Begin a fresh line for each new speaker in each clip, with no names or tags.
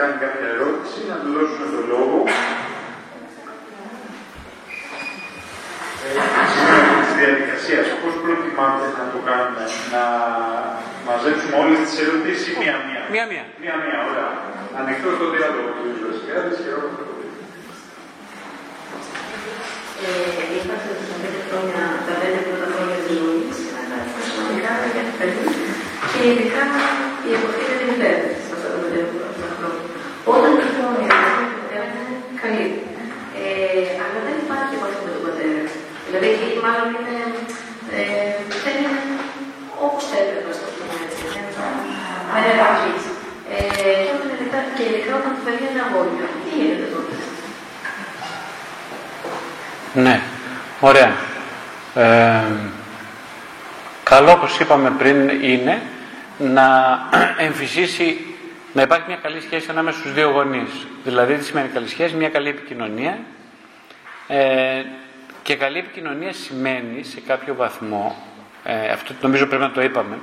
κάνει κάποια ερώτηση, να του δώσουμε το λόγο. Σήμερα τη διαδικασίας, πώς προτιμάτε να το κάνουμε, να μαζέψουμε όλες τις ερωτήσεις ή μία-μία;
Μία-μία.
Μία-μία, ωραία. Ανοιχτό το διάλογο του Βασιλιάδη και εγώ
ε, Είμαστε στα πέντε χρόνια, τα πέντε πρώτα χρόνια της ζωής, αλλά σημαντικά για την παιδί και ειδικά η εποχή δεν είναι υπέρβαση σε αυτά τα πέντε πρώτα χρόνια. Όταν λοιπόν η εποχή του πατέρα είναι καλή, ε, αλλά δεν υπάρχει επαφή με τον πατέρα. Δηλαδή εκεί μάλλον είναι, ε, δεν είναι όπως έπρεπε, α το πούμε έτσι. Δεν υπάρχει. Ε, και όταν ειδικά, και ειδικά όταν το παιδί είναι αγόρια, τι γίνεται τότε.
Ναι, ωραία. Ε, καλό, όπως είπαμε πριν, είναι να εμφυσίσει, να υπάρχει μια καλή σχέση ανάμεσα στους δύο γονείς. Δηλαδή, τι σημαίνει καλή σχέση, μια καλή επικοινωνία. Ε, και καλή επικοινωνία σημαίνει σε κάποιο βαθμό, ε, αυτό νομίζω πρέπει να το είπαμε,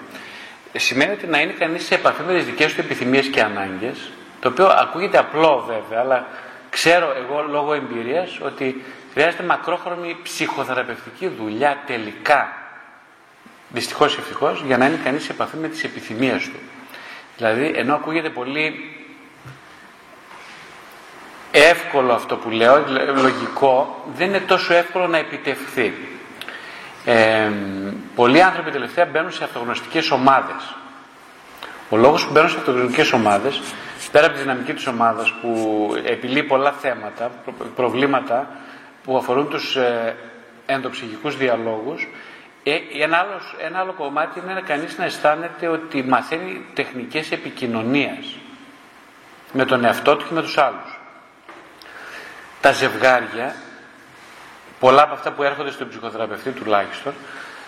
σημαίνει ότι να είναι κανείς σε επαφή με τις δικές του επιθυμίες και ανάγκες, το οποίο ακούγεται απλό βέβαια, αλλά ξέρω εγώ λόγω εμπειρίας ότι Χρειάζεται μακρόχρονη ψυχοθεραπευτική δουλειά τελικά. Δυστυχώς ή ευτυχώς, για να είναι κανείς σε επαφή με τις επιθυμίες του. Δηλαδή, ενώ ακούγεται πολύ εύκολο αυτό που λέω, λογικό, δεν είναι τόσο εύκολο να επιτευχθεί. Ε, πολλοί άνθρωποι τελευταία μπαίνουν σε αυτογνωστικές ομάδες. Ο λόγος που μπαίνουν σε αυτογνωστικές ομάδες, πέρα από τη δυναμική της ομάδας που επιλύει πολλά θέματα, προβλήματα, που αφορούν τους ε, ενδοψυχικούς διαλόγους ε, ένα, άλλος, ένα άλλο κομμάτι είναι να κανείς να αισθάνεται ότι μαθαίνει τεχνικές επικοινωνίας με τον εαυτό του και με τους άλλους. Τα ζευγάρια, πολλά από αυτά που έρχονται στον ψυχοθεραπευτή τουλάχιστον,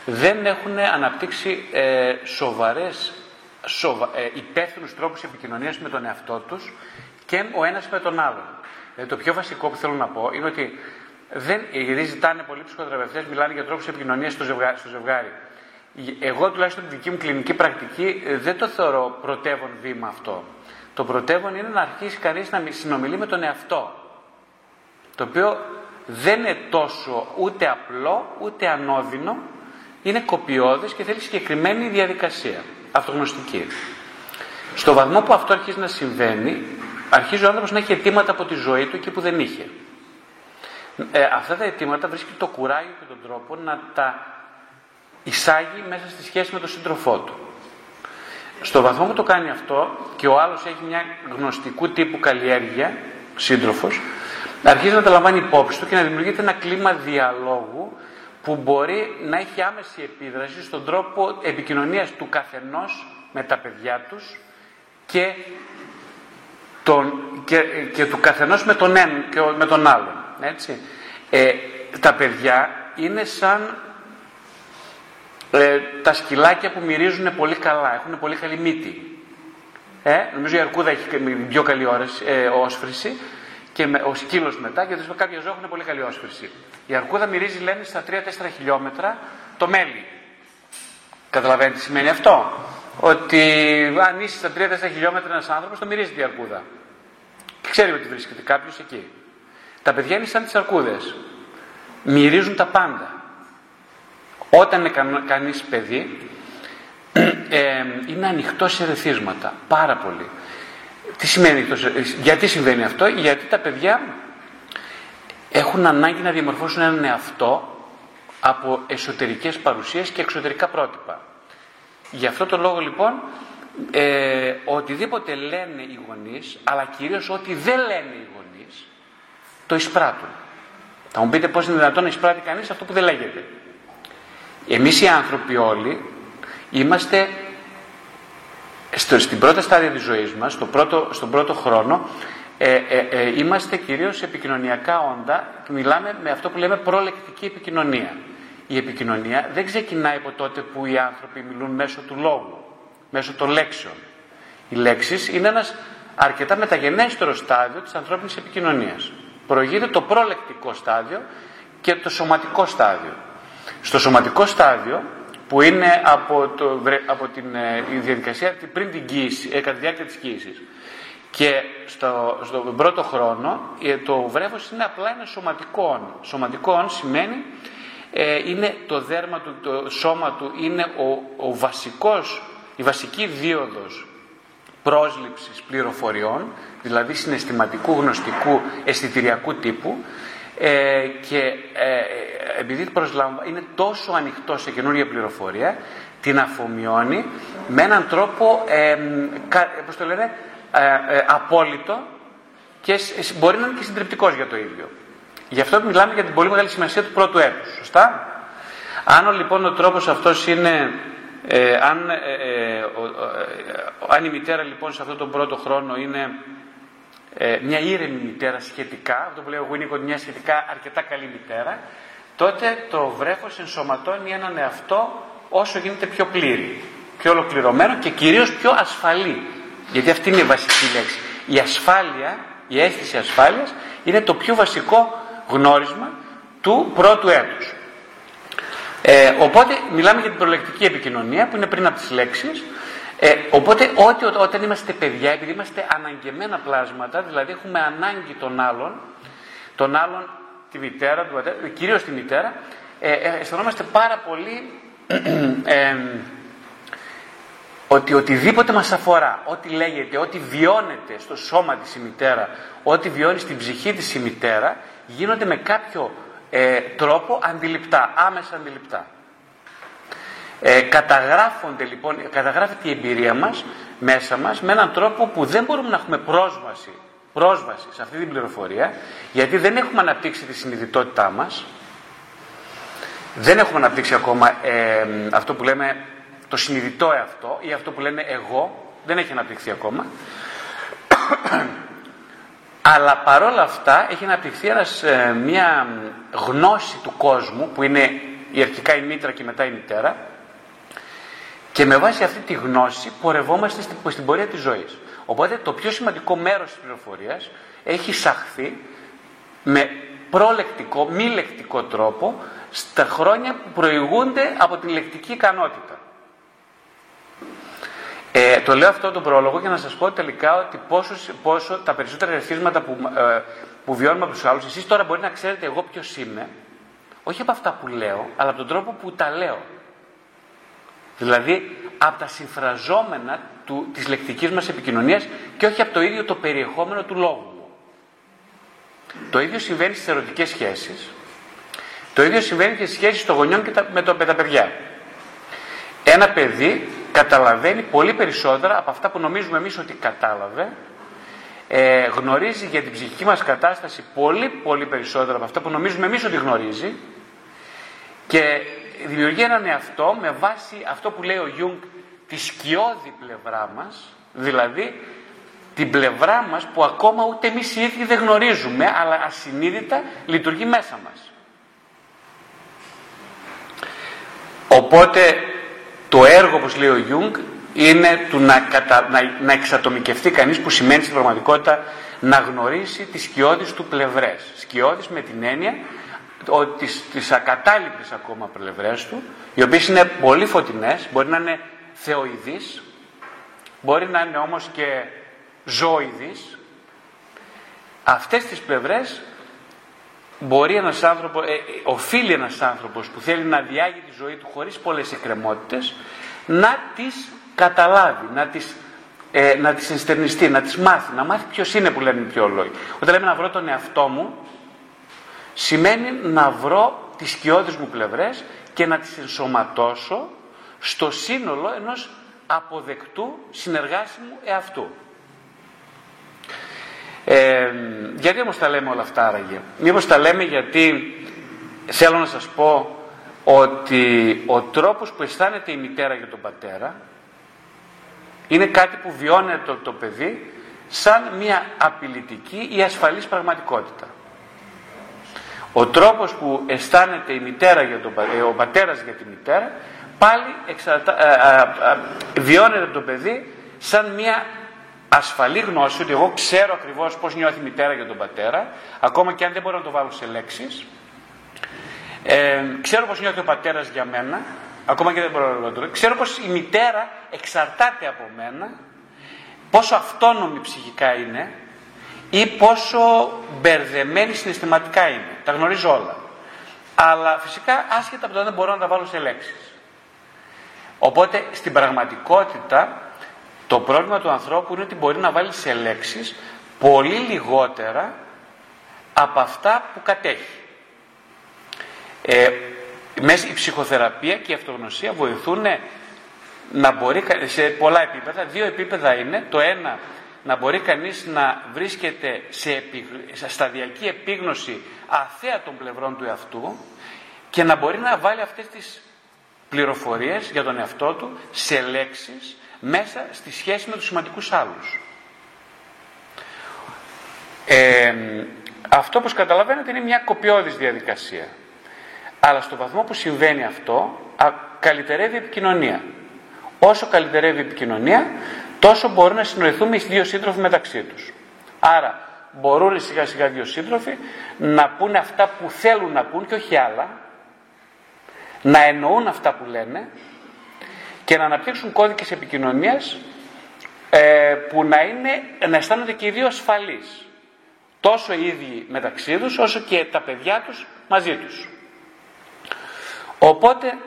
δεν έχουν αναπτύξει ε, σοβαρές, σοβα, ε, υπεύθυνους τρόπους επικοινωνίας με τον εαυτό τους και ο ένας με τον άλλον. Ε, το πιο βασικό που θέλω να πω είναι ότι δεν, γιατί ζητάνε πολλοί ψυχοθεραπευτές, μιλάνε για τρόπους επικοινωνίας στο ζευγάρι, στο ζευγάρι. Εγώ τουλάχιστον τη δική μου κλινική πρακτική ε, δεν το θεωρώ πρωτεύον βήμα αυτό. Το πρωτεύον είναι να αρχίσει κανείς να συνομιλεί με τον εαυτό. Το οποίο δεν είναι τόσο ούτε απλό ούτε ανώδυνο, είναι κοπιώδες και θέλει συγκεκριμένη διαδικασία, αυτογνωστική. Στο βαθμό που αυτό αρχίζει να συμβαίνει, αρχίζει ο άνθρωπος να έχει αιτήματα από τη ζωή του εκεί που δεν είχε. Ε, αυτά τα αιτήματα βρίσκει το κουράγιο και τον τρόπο να τα εισάγει μέσα στη σχέση με τον σύντροφό του. Στο βαθμό που το κάνει αυτό και ο άλλος έχει μια γνωστικού τύπου καλλιέργεια, σύντροφος, αρχίζει να τα λαμβάνει υπόψη του και να δημιουργείται ένα κλίμα διαλόγου που μπορεί να έχει άμεση επίδραση στον τρόπο επικοινωνίας του καθενός με τα παιδιά τους και, τον, και, και του καθενός με τον, ένα, και με τον άλλον. Έτσι. Ε, τα παιδιά είναι σαν ε, τα σκυλάκια που μυρίζουν πολύ καλά, έχουν πολύ καλή μύτη. Ε, νομίζω η αρκούδα έχει πιο καλή όρεση, ε, όσφρηση και με, ο σκύλος μετά και κάποια ζώα έχουν πολύ καλή όσφρηση. Η αρκούδα μυρίζει λένε στα 3-4 χιλιόμετρα το μέλι. Καταλαβαίνετε τι σημαίνει αυτό; Ότι αν είσαι στα 3-4 χιλιόμετρα ένας άνθρωπος, το μυρίζει η αρκούδα. Και ξέρει ότι βρίσκεται κάποιος εκεί. Τα παιδιά είναι σαν τις αρκούδες. Μυρίζουν τα πάντα. Όταν είναι κανείς παιδί, ε, είναι ανοιχτό σε ρεθίσματα. Πάρα πολύ. Τι σημαίνει γιατί συμβαίνει αυτό, γιατί τα παιδιά έχουν ανάγκη να διαμορφώσουν έναν εαυτό από εσωτερικές παρουσίες και εξωτερικά πρότυπα. Γι' αυτό το λόγο λοιπόν, ε, οτιδήποτε λένε οι γονείς, αλλά κυρίως ό,τι δεν λένε οι γονείς, το εισπράττουν. Θα μου πείτε πώς είναι δυνατόν να εισπράττει κανείς αυτό που δεν λέγεται. Εμείς οι άνθρωποι όλοι είμαστε στο, στην πρώτη στάδια της ζωής μας, στο πρώτο, στον πρώτο χρόνο, ε, ε, ε, είμαστε κυρίως επικοινωνιακά όντα και μιλάμε με αυτό που λέμε προλεκτική επικοινωνία. Η επικοινωνία δεν ξεκινάει από τότε που οι άνθρωποι μιλούν μέσω του λόγου, μέσω των λέξεων. Οι λέξεις είναι ένας αρκετά μεταγενέστερος στάδιο της ανθρώπινης επικοινωνίας προηγείται το προλεκτικό στάδιο και το σωματικό στάδιο. Στο σωματικό στάδιο, που είναι από, το, από την ε, η διαδικασία πριν την κοίηση, ε, κατά τη διάρκεια της κοίησης, Και στο, στον πρώτο χρόνο ε, το βρέφος είναι απλά ένα σωματικό Σωματικό σημαίνει ε, είναι το δέρμα του, το σώμα του είναι ο, ο βασικός, η βασική δίωδος πρόσληψης πληροφοριών, δηλαδή συναισθηματικού, γνωστικού, αισθητηριακού τύπου ε, και ε, επειδή προσλαμβα... είναι τόσο ανοιχτό σε καινούργια πληροφορία, την αφομοιώνει με έναν τρόπο, ε, πώς το λένε, ε, ε, απόλυτο και μπορεί να είναι και συντριπτικός για το ίδιο. Γι' αυτό μιλάμε για την πολύ μεγάλη σημασία του πρώτου έτους. Σωστά; Αν λοιπόν ο τρόπος αυτός είναι ε, αν, ε, ε, αν η μητέρα λοιπόν σε αυτόν τον πρώτο χρόνο είναι μια ήρεμη μητέρα σχετικά, αυτό που λέω εγώ είναι μια σχετικά αρκετά καλή μητέρα, τότε το βρέφος ενσωματώνει έναν εαυτό όσο γίνεται πιο πλήρη, πιο ολοκληρωμένο και κυρίως πιο ασφαλή. Γιατί αυτή είναι η βασική λέξη. Η ασφάλεια, η αίσθηση ασφάλειας είναι το πιο βασικό γνώρισμα του πρώτου έτους. Ε, οπότε μιλάμε για την προλεκτική επικοινωνία που είναι πριν από τις λέξεις. Ε, οπότε ό,τι, όταν είμαστε παιδιά, επειδή είμαστε αναγκεμένα πλάσματα, δηλαδή έχουμε ανάγκη των άλλων, των άλλων τη μητέρα, του πατέρα, κυρίως τη μητέρα, ε, ε, αισθανόμαστε πάρα πολύ ε, ότι οτιδήποτε μας αφορά, ό,τι λέγεται, ό,τι βιώνεται στο σώμα της η μητέρα, ό,τι βιώνει στην ψυχή της η μητέρα, γίνονται με κάποιο ε, τρόπο αντιληπτά, άμεσα αντιληπτά. Ε, καταγράφονται λοιπόν, καταγράφεται η εμπειρία μας μέσα μας με έναν τρόπο που δεν μπορούμε να έχουμε πρόσβαση, πρόσβαση σε αυτή την πληροφορία γιατί δεν έχουμε αναπτύξει τη συνειδητότητά μας. Δεν έχουμε αναπτύξει ακόμα ε, αυτό που λέμε το συνειδητό εαυτό ή αυτό που λένε εγώ. Δεν έχει αναπτυχθεί ακόμα. Αλλά παρόλα αυτά έχει αναπτυχθεί ένας, ε, μια γνώση του κόσμου που είναι η αρχικά η μήτρα και μετά η μητέρα και με βάση αυτή τη γνώση πορευόμαστε στην, στην πορεία της ζωής. Οπότε το πιο σημαντικό μέρος της πληροφορίας έχει εισαχθεί με προλεκτικό, μη λεκτικό τρόπο στα χρόνια που προηγούνται από την λεκτική ικανότητα. Ε, το λέω αυτό το πρόλογο για να σας πω τελικά ότι πόσο, πόσο τα περισσότερα ερεθίσματα που, ε, που βιώνουμε από τους άλλους, εσείς τώρα μπορεί να ξέρετε εγώ ποιος είμαι, όχι από αυτά που λέω, αλλά από τον τρόπο που τα λέω. Δηλαδή από τα συμφραζόμενα του, της λεκτικής μας επικοινωνίας και όχι από το ίδιο το περιεχόμενο του λόγου μου. Το ίδιο συμβαίνει στις ερωτικές σχέσεις. Το ίδιο συμβαίνει και στις σχέσεις των γονιών και τα, με, το, με τα παιδιά. Ένα παιδί καταλαβαίνει πολύ περισσότερα από αυτά που νομίζουμε εμείς ότι κατάλαβε ε, γνωρίζει για την ψυχική μας κατάσταση πολύ πολύ περισσότερα από αυτά που νομίζουμε εμείς ότι γνωρίζει και δημιουργεί έναν εαυτό με βάση αυτό που λέει ο Γιούγκ τη σκιώδη πλευρά μας δηλαδή την πλευρά μας που ακόμα ούτε εμείς οι ίδιοι δεν γνωρίζουμε αλλά ασυνείδητα λειτουργεί μέσα μας. Οπότε το έργο, όπως λέει ο Γιούγκ, είναι του να, κατα... να, να εξατομικευτεί κανείς που σημαίνει στην πραγματικότητα να γνωρίσει τις σκιώδεις του πλευρές. Σκιώδεις με την έννοια ότι τις, τις ακατάληπτες ακόμα πλευρές του, οι οποίες είναι πολύ φωτεινές, μπορεί να είναι θεοειδείς, μπορεί να είναι όμως και ζώηδεις. Αυτές τις πλευρές μπορεί ένας άνθρωπος, ε, οφείλει ένας άνθρωπος που θέλει να διάγει τη ζωή του χωρίς πολλές εκκρεμότητες να τις καταλάβει, να τις, ε, να τις ενστερνιστεί, να τις μάθει, να μάθει ποιος είναι που λένε οι πιο λόγοι. Όταν λέμε να βρω τον εαυτό μου, σημαίνει να βρω τις σκιώδεις μου πλευρές και να τις ενσωματώσω στο σύνολο ενός αποδεκτού συνεργάσιμου εαυτού. Ε, γιατί όμως τα λέμε όλα αυτά άραγε; Μήπως τα λέμε γιατί θέλω να σας πω ότι ο τρόπος που αισθάνεται η μητέρα για τον πατέρα είναι κάτι που βιώνεται το, το παιδί σαν μια απειλητική ή ασφαλής πραγματικότητα. Ο τρόπος που αισθάνεται η μητέρα για τον, ε, ο πατέρας για τη μητέρα πάλι εξαρτα, ε, ε, βιώνεται το παιδί σαν μια ασφαλή γνώση ότι εγώ ξέρω ακριβώς πώς νιώθει η μητέρα για τον πατέρα ακόμα και αν δεν μπορώ να το βάλω σε λέξεις. Ε, ξέρω πώς νιώθει ο πατέρας για μένα ακόμα και δεν μπορώ να το ξέρω πως η μητέρα εξαρτάται από μένα πόσο αυτόνομοι ψυχικά είναι ή πόσο μπερδεμένοι συναισθηματικά είναι. Τα γνωρίζω όλα. Αλλά φυσικά άσχετα από το δεν μπορώ να τα βάλω σε λέξεις. Οπότε στην πραγματικότητα το πρόβλημα του ανθρώπου είναι ότι μπορεί να βάλει σε λέξεις πολύ λιγότερα από αυτά που κατέχει. Ε, μέσα η ψυχοθεραπεία και η αυτογνωσία βοηθούν να μπορεί σε πολλά επίπεδα. Δύο επίπεδα είναι. Το ένα να μπορεί κανείς να βρίσκεται σε, σε σταδιακή επίγνωση αθέα των πλευρών του εαυτού και να μπορεί να βάλει αυτές τις πληροφορίες για τον εαυτό του σε λέξεις μέσα στη σχέση με τους σημαντικούς άλλους. Ε, αυτό όπως καταλαβαίνετε είναι μια κοπιώδης διαδικασία. Αλλά στο βαθμό που συμβαίνει αυτό, καλυτερεύει η επικοινωνία. Όσο καλυτερεύει η επικοινωνία, τόσο μπορούν να συνοηθούμε οι δύο σύντροφοι μεταξύ τους. Άρα, μπορούν σιγά σιγά δύο σύντροφοι να πούνε αυτά που θέλουν να πούν και όχι άλλα, να εννοούν αυτά που λένε και να αναπτύξουν κώδικες επικοινωνίας ε, που να, είναι, να αισθάνονται και οι δύο ασφαλείς. Τόσο οι ίδιοι μεταξύ τους, όσο και τα παιδιά τους μαζί τους. Οπότε,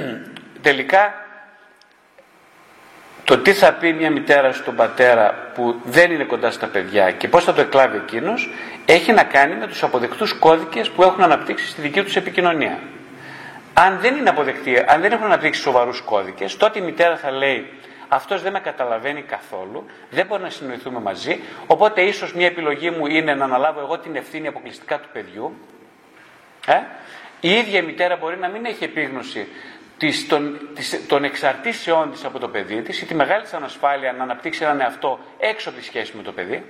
τελικά, το τι θα πει μια μητέρα στον πατέρα που δεν είναι κοντά στα παιδιά και πώς θα το εκλάβει εκείνος, έχει να κάνει με τους αποδεκτούς κώδικες που έχουν αναπτύξει στη δική τους επικοινωνία. Αν δεν είναι αποδεκτή, αν δεν έχουν αναπτύξει σοβαρούς κώδικες, τότε η μητέρα θα λέει αυτός δεν με καταλαβαίνει καθόλου, δεν μπορεί να συνοηθούμε μαζί, οπότε ίσως μια επιλογή μου είναι να αναλάβω εγώ την ευθύνη αποκλειστικά του παιδιού. Ε; Η ίδια η μητέρα μπορεί να μην έχει επίγνωση της, των, της, των εξαρτήσεών της από το παιδί της ή τη μεγάλη της ανασφάλεια να αναπτύξει έναν εαυτό έξω από τη σχέση με το παιδί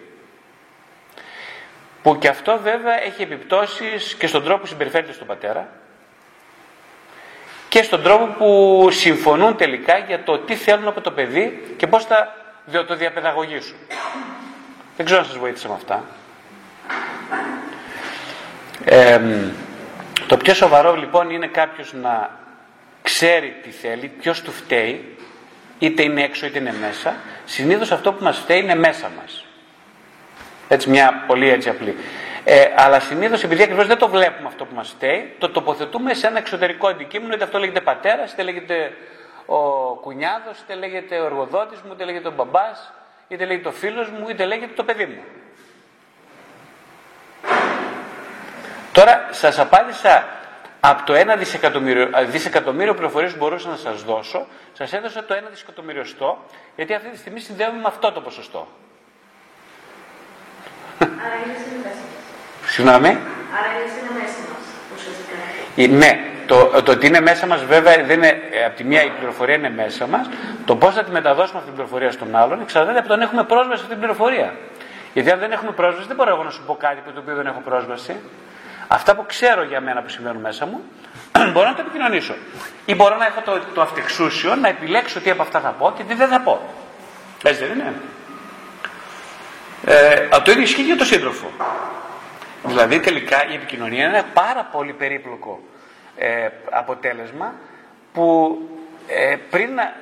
που και αυτό βέβαια έχει επιπτώσεις και στον τρόπο που συμπεριφέρεται στον πατέρα και στον τρόπο που συμφωνούν τελικά για το τι θέλουν από το παιδί και πώς θα το διαπαιδαγωγήσουν. Δεν ξέρω αν σας βοήθησα με αυτά. το πιο σοβαρό λοιπόν είναι κάποιος να ξέρει τι θέλει, ποιος του φταίει, είτε είναι έξω είτε είναι μέσα. Συνήθως αυτό που μας φταίει είναι μέσα μας. Έτσι μια πολύ έτσι απλή. Ε, αλλά συνήθως επειδή ακριβώς δεν το βλέπουμε αυτό που μας φταίει, το τοποθετούμε σε ένα εξωτερικό αντικείμενο, είτε αυτό λέγεται πατέρας, είτε λέγεται ο κουνιάδος, είτε λέγεται ο εργοδότης μου, είτε λέγεται ο μπαμπάς, είτε λέγεται ο φίλος μου, είτε λέγεται το παιδί μου. Τώρα σας απάντησα από το 1 δισεκατομμύριο, δισεκατομμύριο πληροφορίες που μπορούσα να σας δώσω, σας έδωσα το 1 δισεκατομμυριωστό, γιατί αυτή τη στιγμή συνδέουμε με αυτό το ποσοστό.
Άρα είναι
Συγγνώμη;
Άρα είναι μέσα μας,
ουσιαστικά. Ναι, το, το ότι είναι μέσα μας βέβαια δεν είναι, ε, από τη μία η πληροφορία είναι μέσα μας, το πώς θα τη μεταδώσουμε αυτή την πληροφορία στον άλλον εξαρτάται από το αν έχουμε πρόσβαση σε αυτή την πληροφορία. Γιατί αν δεν έχουμε πρόσβαση δεν μπορώ εγώ να σου πω κάτι που το οποίο δεν έχω πρόσβαση. Αυτά που ξέρω για μένα που συμβαίνουν μέσα μου, μπορώ να το επικοινωνήσω. Ή μπορώ να έχω το, το αυτεξούσιο να επιλέξω τι από αυτά θα πω και τι δεν θα πω. Έτσι δεν είναι. Ε, το ίδιο ισχύει για τον σύντροφο. Δηλαδή τελικά η επικοινωνία είναι ένα πάρα πολύ περίπλοκο ε, αποτέλεσμα που ε, πριν, να,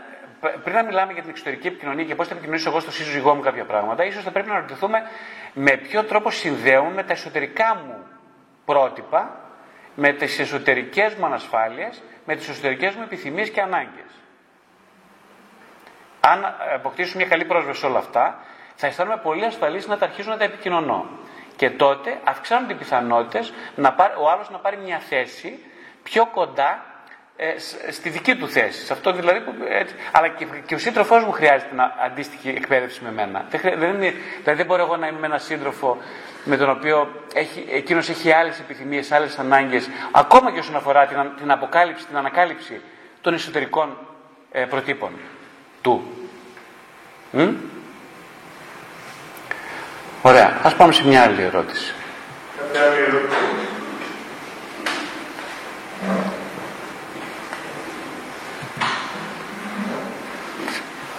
πριν να μιλάμε για την εξωτερική επικοινωνία και πώς θα επικοινωνήσω εγώ στο σύζυγό μου κάποια πράγματα, ίσως θα πρέπει να ρωτηθούμε με ποιο τρόπο συνδέουν με τα εσωτερικά μου πρότυπα, με τις εσωτερικές μου ανασφάλειες, με τις εσωτερικές μου επιθυμίες και ανάγκες. Αν αποκτήσω μια καλή πρόσβαση σε όλα αυτά, θα αισθάνομαι πολύ ασφαλής να τα αρχίσω να τα επικοινωνώ. Και τότε αυξάνονται οι πιθανότητες να πάρει, ο άλλος να πάρει μια θέση πιο κοντά ε, στη δική του θέση. Σε αυτό δηλαδή που, έτσι, αλλά και, και ο σύντροφός μου χρειάζεται να, αντίστοιχη εκπαίδευση με μένα. Δεν, δεν είναι, δηλαδή δεν μπορώ εγώ να είμαι με έναν σύντροφο με τον οποίο έχει, εκείνος έχει άλλες επιθυμίες, άλλες ανάγκες, ακόμα και όσον αφορά την, την αποκάλυψη, την ανακάλυψη των εσωτερικών ε, προτύπων του. Ωραία. Ας πάμε σε μια άλλη ερώτηση.
Κάποια άλλη ερώτηση.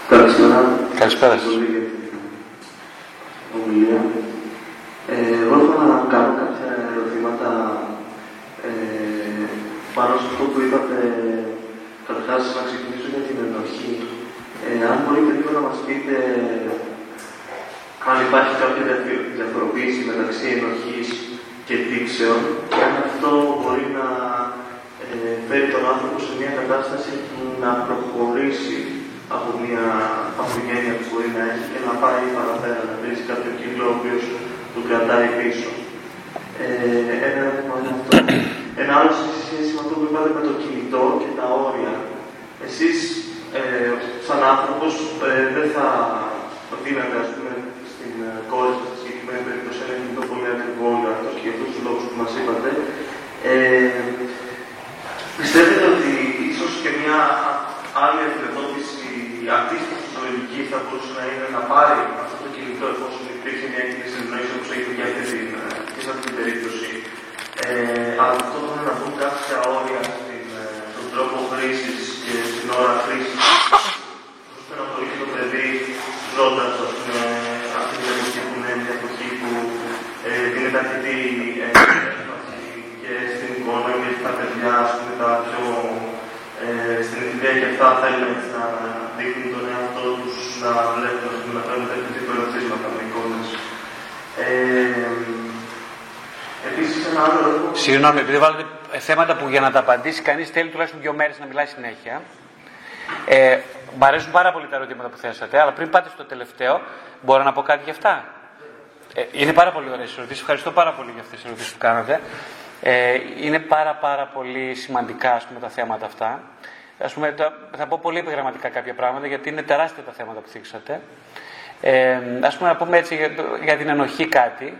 Καλησπέρα.
Καλησπέρα σας.
Ομιλία. Ε, εγώ ήθελα να κάνω κάποια ερωτήματα ε, πάνω σε αυτό που είπατε καταρχάς να ξεκινήσω για την ενοχή. Ε, αν μπορείτε λίγο να μας πείτε αν υπάρχει κάποια διαφοροποίηση μεταξύ ενοχής και δείξεων και αν αυτό μπορεί να ε, φέρει τον άνθρωπο σε μια κατάσταση που να προχωρήσει από μια παθογένεια που μπορεί να έχει και να πάει παραπέρα, να βρει κάποιο κύκλο ο οποίος του κρατάει πίσω. Ε, ένα ερώτημα είναι αυτό. Ένα άλλο σε σχέση με αυτό που είπατε με το κινητό και τα όρια. Εσείς, ε, σαν άνθρωπος, ε, δεν θα δίνατε, ας πούμε, στην ε, κόρη σας, στη συγκεκριμένη περίπτωση, ένα κινητό πολύ ακριβό αυτό και για αυτούς τους λόγους που μας είπατε. Ε, πιστεύετε ότι ίσως και μια άλλη αντιμετώπιση αντίστοιχη λογική θα μπορούσε να είναι να πάρει αυτό το κινητό εφόσον υπήρχε μια κοινή συνεννόηση όπως έγινε για αυτή την, και σε αυτή την περίπτωση. Ε, αλλά αυτό μπορεί να μπουν κάποια όρια στην, ε, στον τρόπο χρήσης και στην ώρα χρήσης. ώστε να μπορεί το παιδί ζώντας αυτή την εποχή που είναι μια εποχή που ε, δίνεται αρκετή έμφαση και στην εικόνα και στα παιδιά, ας πούμε, τα πιο ε, στην ιδέα και αυτά θέλουν να δείχνουν τον εαυτό τους, να βλέπουν, να παίρνουν τέτοιου τύπου ερωτήματα με εικόνε. Ε, Επίση, ένα άλλο ερώτημα.
Συγγνώμη, επειδή βάλετε θέματα που για να τα απαντήσει κανείς θέλει τουλάχιστον δύο μέρες να μιλάει συνέχεια. Ε, μ' αρέσουν πάρα πολύ τα ερωτήματα που θέσατε, αλλά πριν πάτε στο τελευταίο, μπορώ να πω κάτι για αυτά; Ε, είναι πάρα πολύ ωραίες ερωτήσεις. Ευχαριστώ πάρα πολύ για αυτές τις ερωτήσεις που κάνατε. Ε, είναι πάρα πάρα πολύ σημαντικά ας πούμε, τα θέματα αυτά. Ας πούμε, θα πω πολύ επιγραμματικά κάποια πράγματα γιατί είναι τεράστια τα θέματα που θίξατε. Ε, ας πούμε να πούμε έτσι για, για την ενοχή κάτι.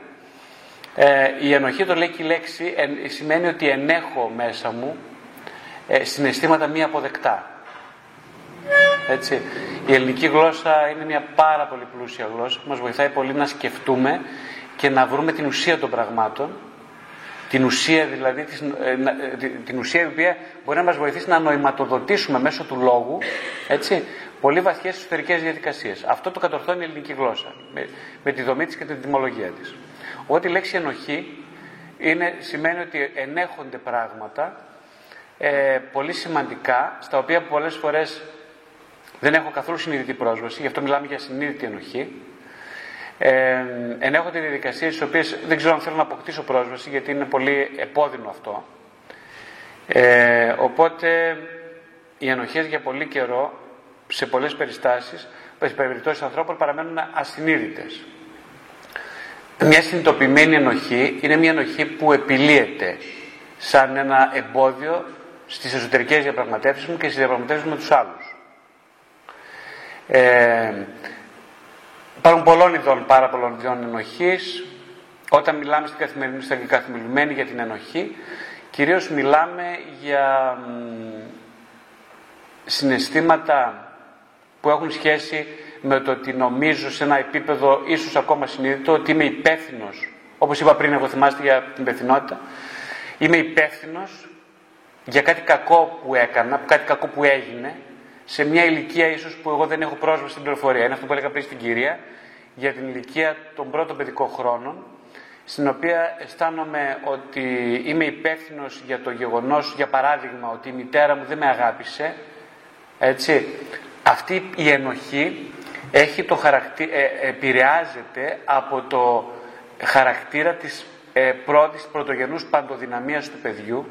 Ε, η ενοχή, το λέει και η λέξη, ε, σημαίνει ότι ενέχω μέσα μου ε, συναισθήματα μη αποδεκτά. Έτσι. Η ελληνική γλώσσα είναι μια πάρα πολύ πλούσια γλώσσα που μας βοηθάει πολύ να σκεφτούμε και να βρούμε την ουσία των πραγμάτων την ουσία δηλαδή, ε, ε, την ουσία η οποία μπορεί να μας βοηθήσει να νοηματοδοτήσουμε μέσω του λόγου έτσι, πολύ βαθιές εσωτερικές διαδικασίες. Αυτό το κατορθώνει η ελληνική γλώσσα με, με τη δομή της και την τιμολογία της. Ό,τι η λέξη ενοχή είναι, σημαίνει ότι ενέχονται πράγματα ε, πολύ σημαντικά στα οποία πολλές φορές δεν έχω καθόλου συνειδητή πρόσβαση, γι' αυτό μιλάμε για συνείδητη ενοχή ε, ενέχονται διαδικασίες στις οποίες δεν ξέρω αν θέλω να αποκτήσω πρόσβαση γιατί είναι πολύ επώδυνο αυτό. Ε, οπότε οι ενοχές για πολύ καιρό σε πολλές περιστάσεις, σε περιπτώσεις ανθρώπων παραμένουν ασυνείδητες. Μια συνειδητοποιημένη ενοχή είναι μια ενοχή που επιλύεται σαν ένα εμπόδιο στις εσωτερικές διαπραγματεύσεις μου και στις διαπραγματεύσεις με τους άλλους. Ε, Υπάρχουν πολλών ειδών, πάρα πολλών ειδών ενοχής. Όταν μιλάμε στην καθημερινή, στην καθημερινή για την ενοχή, κυρίως μιλάμε για συναισθήματα που έχουν σχέση με το ότι νομίζω σε ένα επίπεδο ίσως ακόμα συνείδητο ότι είμαι υπεύθυνος. όπως είπα πριν, εγώ θυμάστε για την υπευθυνότητα, είμαι υπεύθυνος για κάτι κακό που έκανα, κάτι κακό που έγινε, σε μια ηλικία ίσως που εγώ δεν έχω πρόσβαση στην πληροφορία. Είναι αυτό που έλεγα πριν στην κυρία για την ηλικία των πρώτων παιδικών χρόνων, στην οποία αισθάνομαι ότι είμαι υπεύθυνος για το γεγονός, για παράδειγμα, ότι η μητέρα μου δεν με αγάπησε. Έτσι. Αυτή η ενοχή έχει το χαρακτή, ε, επηρεάζεται από το χαρακτήρα της ε, πρώτης πρωτογενούς παντοδυναμίας του παιδιού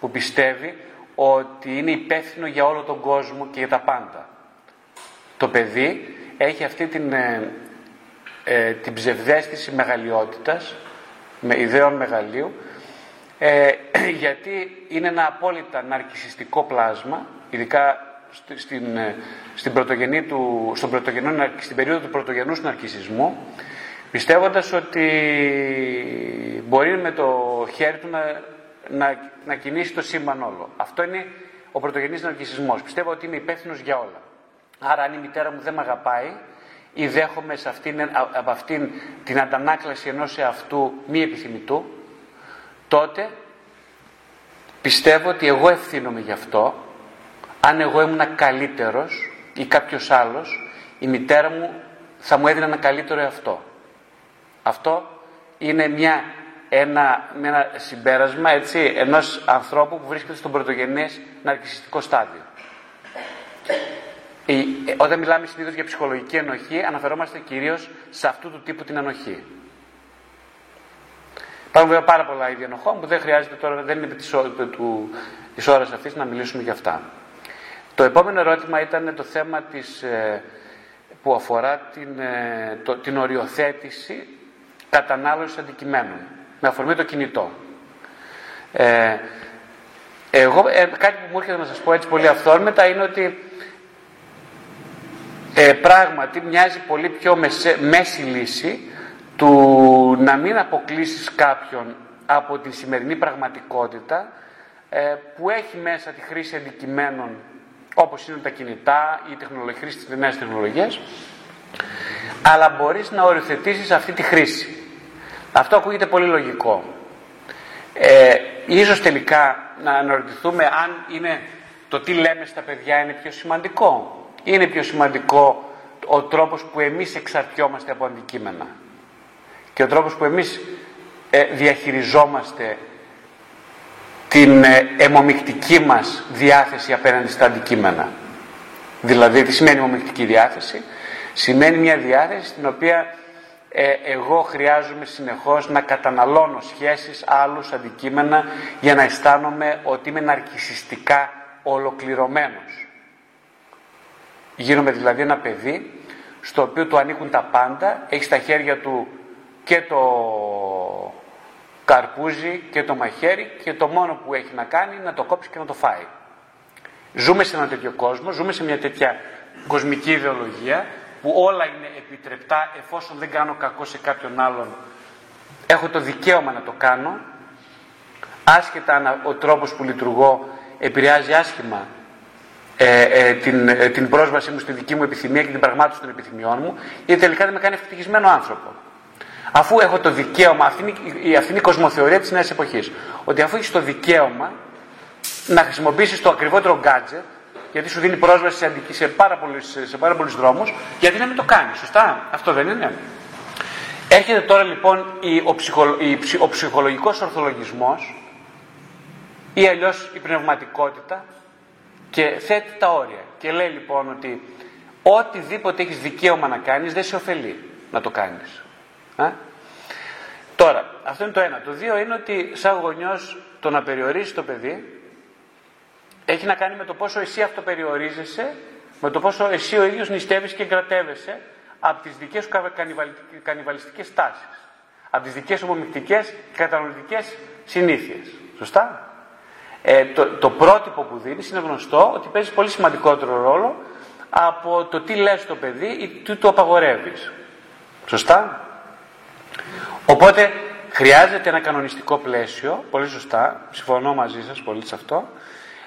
που πιστεύει ότι είναι υπεύθυνο για όλο τον κόσμο και για τα πάντα. Το παιδί έχει αυτή την, ε, ε, την ψευδέστηση μεγαλειότητας, με ιδέων μεγαλείου, ε, γιατί είναι ένα απόλυτα ναρκισιστικό πλάσμα, ειδικά στην, ε, στην, πρωτογενή του, στον πρωτογενό, στην περίοδο του πρωτογενούς ναρκισισμού, πιστεύοντας ότι μπορεί με το χέρι του να να, να κινήσει το σύμπαν όλο. Αυτό είναι ο πρωτογενής ναρκισισμός. Πιστεύω ότι είμαι υπεύθυνος για όλα. Άρα αν η μητέρα μου δεν με αγαπάει ή δέχομαι σε αυτήν, από αυτήν την αντανάκλαση ενός εαυτού μη επιθυμητού, τότε πιστεύω ότι εγώ ευθύνομαι γι' αυτό. Αν εγώ ήμουν καλύτερος ή κάποιος άλλος, η μητέρα μου θα μου έδινε ένα καλύτερο εαυτό. Αυτό είναι μια ένα, με ένα συμπέρασμα έτσι, ενός ανθρώπου που βρίσκεται στον πρωτογενές ναρκιστικό στάδιο. όταν μιλάμε συνήθως για ψυχολογική ενοχή, αναφερόμαστε κυρίως σε αυτού του τύπου την ενοχή. Υπάρχουν βέβαια πάρα πολλά είδη ενοχών που δεν χρειάζεται τώρα, δεν είναι της ώρας αυτής να μιλήσουμε για αυτά. Το επόμενο ερώτημα ήταν το θέμα της, ε, που αφορά την, ε, το, την οριοθέτηση κατανάλωσης αντικειμένων με αφορμή το κινητό. Ε, εγώ, ε, κάτι που μου έρχεται να σας πω έτσι πολύ αυθόρμητα είναι ότι ε, πράγματι μοιάζει πολύ πιο μέση λύση του να μην αποκλείσεις κάποιον από τη σημερινή πραγματικότητα ε, που έχει μέσα τη χρήση αντικειμένων όπως είναι τα κινητά, η τεχνολογία, χρήση της νέες τεχνολογίες αλλά μπορείς να οριοθετήσεις αυτή τη χρήση. Αυτό ακούγεται πολύ λογικό. Ε, ίσως τελικά να αναρωτηθούμε αν είναι το τι λέμε στα παιδιά είναι πιο σημαντικό. Είναι πιο σημαντικό ο τρόπος που εμείς εξαρτιόμαστε από αντικείμενα και ο τρόπος που εμείς ε, διαχειριζόμαστε την ε, αιμομικτική μας διάθεση απέναντι στα αντικείμενα. Δηλαδή, τι σημαίνει αιμομικτική διάθεση; Σημαίνει μια διάθεση στην οποία ε, εγώ χρειάζομαι συνεχώς να καταναλώνω σχέσεις, άλλους, αντικείμενα για να αισθάνομαι ότι είμαι ναρκισιστικά ολοκληρωμένος. Γίνομαι δηλαδή ένα παιδί στο οποίο του ανήκουν τα πάντα, έχει στα χέρια του και το καρπούζι και το μαχαίρι και το μόνο που έχει να κάνει είναι να το κόψει και να το φάει. Ζούμε σε ένα τέτοιο κόσμο, ζούμε σε μια τέτοια κοσμική ιδεολογία που όλα είναι επιτρεπτά εφόσον δεν κάνω κακό σε κάποιον άλλον έχω το δικαίωμα να το κάνω άσχετα αν ο τρόπος που λειτουργώ επηρεάζει άσχημα ε, ε, την, ε, την πρόσβασή μου στη δική μου επιθυμία και την πραγμάτωση των επιθυμιών μου γιατί τελικά δεν με κάνει ευτυχισμένο άνθρωπο. Αφού έχω το δικαίωμα, αυτή είναι, αυτή είναι η κοσμοθεωρία της νέας εποχής, ότι αφού έχεις το δικαίωμα να χρησιμοποιήσεις το ακριβότερο gadget γιατί σου δίνει πρόσβαση σε, σε, πάρα πολλούς, σε πάρα πολλούς δρόμους, γιατί να μην το κάνεις, σωστά, αυτό δεν είναι. Έρχεται τώρα λοιπόν η, ο, ψυχο, η, ο ψυχολογικός ορθολογισμός ή αλλιώς η πνευματικότητα και θέτει τα όρια και λέει λοιπόν ότι οτιδήποτε έχεις δικαίωμα να κάνεις δεν σε ωφελεί να το κάνεις. Α; Τώρα, αυτό είναι το ένα. Το δύο είναι ότι σαν γονιός το να περιορίσει το παιδί έχει να κάνει με το πόσο εσύ αυτοπεριορίζεσαι, με το πόσο εσύ ο ίδιος νηστεύεις και κρατεύεσαι από τις δικές σου κανιβαλιστικές τάσεις, από τις δικές σου ομομυκτικές και κατανοητικές συνήθειες. Σωστά; Ε, το, το πρότυπο που δίνεις είναι γνωστό ότι παίζεις πολύ σημαντικότερο ρόλο από το τι λες στο παιδί ή τι του απαγορεύεις. Σωστά; Οπότε χρειάζεται ένα κανονιστικό πλαίσιο, πολύ σωστά, συμφωνώ μαζί σας πολύ σε αυτό,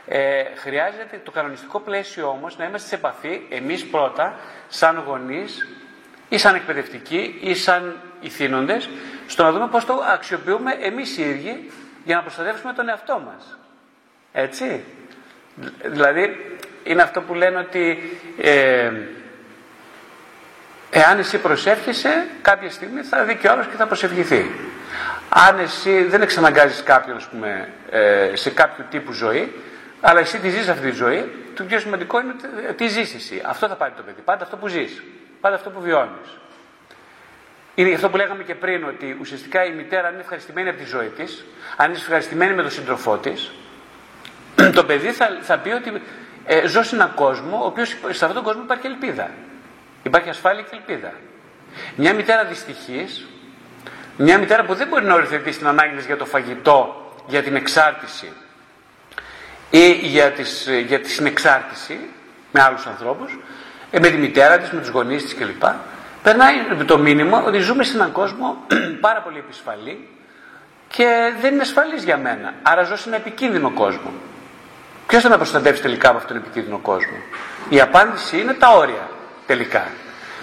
ε, χρειάζεται το κανονιστικό πλαίσιο όμως να είμαστε σε επαφή εμείς πρώτα σαν γονείς ή σαν εκπαιδευτικοί ή σαν ηθήνοντες στο να δούμε πώς το αξιοποιούμε εμείς οι ίδιοι για να προστατεύσουμε τον εαυτό μας. Έτσι. Δηλαδή είναι αυτό που λένε ότι ε, εάν εσύ προσεύχεσαι κάποια στιγμή θα δει και όλος και θα προσευχηθεί. Αν εσύ δεν εξαναγκάζεις κάποιον πούμε, ε, σε κάποιο τύπου ζωή αλλά εσύ τη ζεις αυτή τη ζωή, το πιο σημαντικό είναι τι ζεις εσύ. Αυτό θα πάρει το παιδί. Πάντα αυτό που ζεις. Πάντα αυτό που βιώνεις. Είναι αυτό που λέγαμε και πριν, ότι ουσιαστικά η μητέρα, αν είναι ευχαριστημένη από τη ζωή της, αν είναι ευχαριστημένη με τον σύντροφό της, το παιδί θα, θα πει ότι ε, ζω σε έναν κόσμο, ο οποίος σε αυτόν τον κόσμο υπάρχει ελπίδα. Υπάρχει ασφάλεια και ελπίδα. Μια μητέρα δυστυχής, μια μητέρα που δεν μπορεί να οριθετήσει την ανάγκη για το φαγητό, για την εξάρτηση, ή για, τις, για τη συνεξάρτηση με άλλους ανθρώπους, ε, με τη μητέρα της, με τους γονείς της κλπ. Περνάει το μήνυμα ότι ζούμε σε έναν κόσμο πάρα πολύ επισφαλή και δεν είναι ασφαλής για μένα. Άρα ζω σε ένα επικίνδυνο κόσμο. Ποιος θα με προστατεύσει τελικά από αυτόν τον επικίνδυνο κόσμο; Η απάντηση είναι τα όρια τελικά.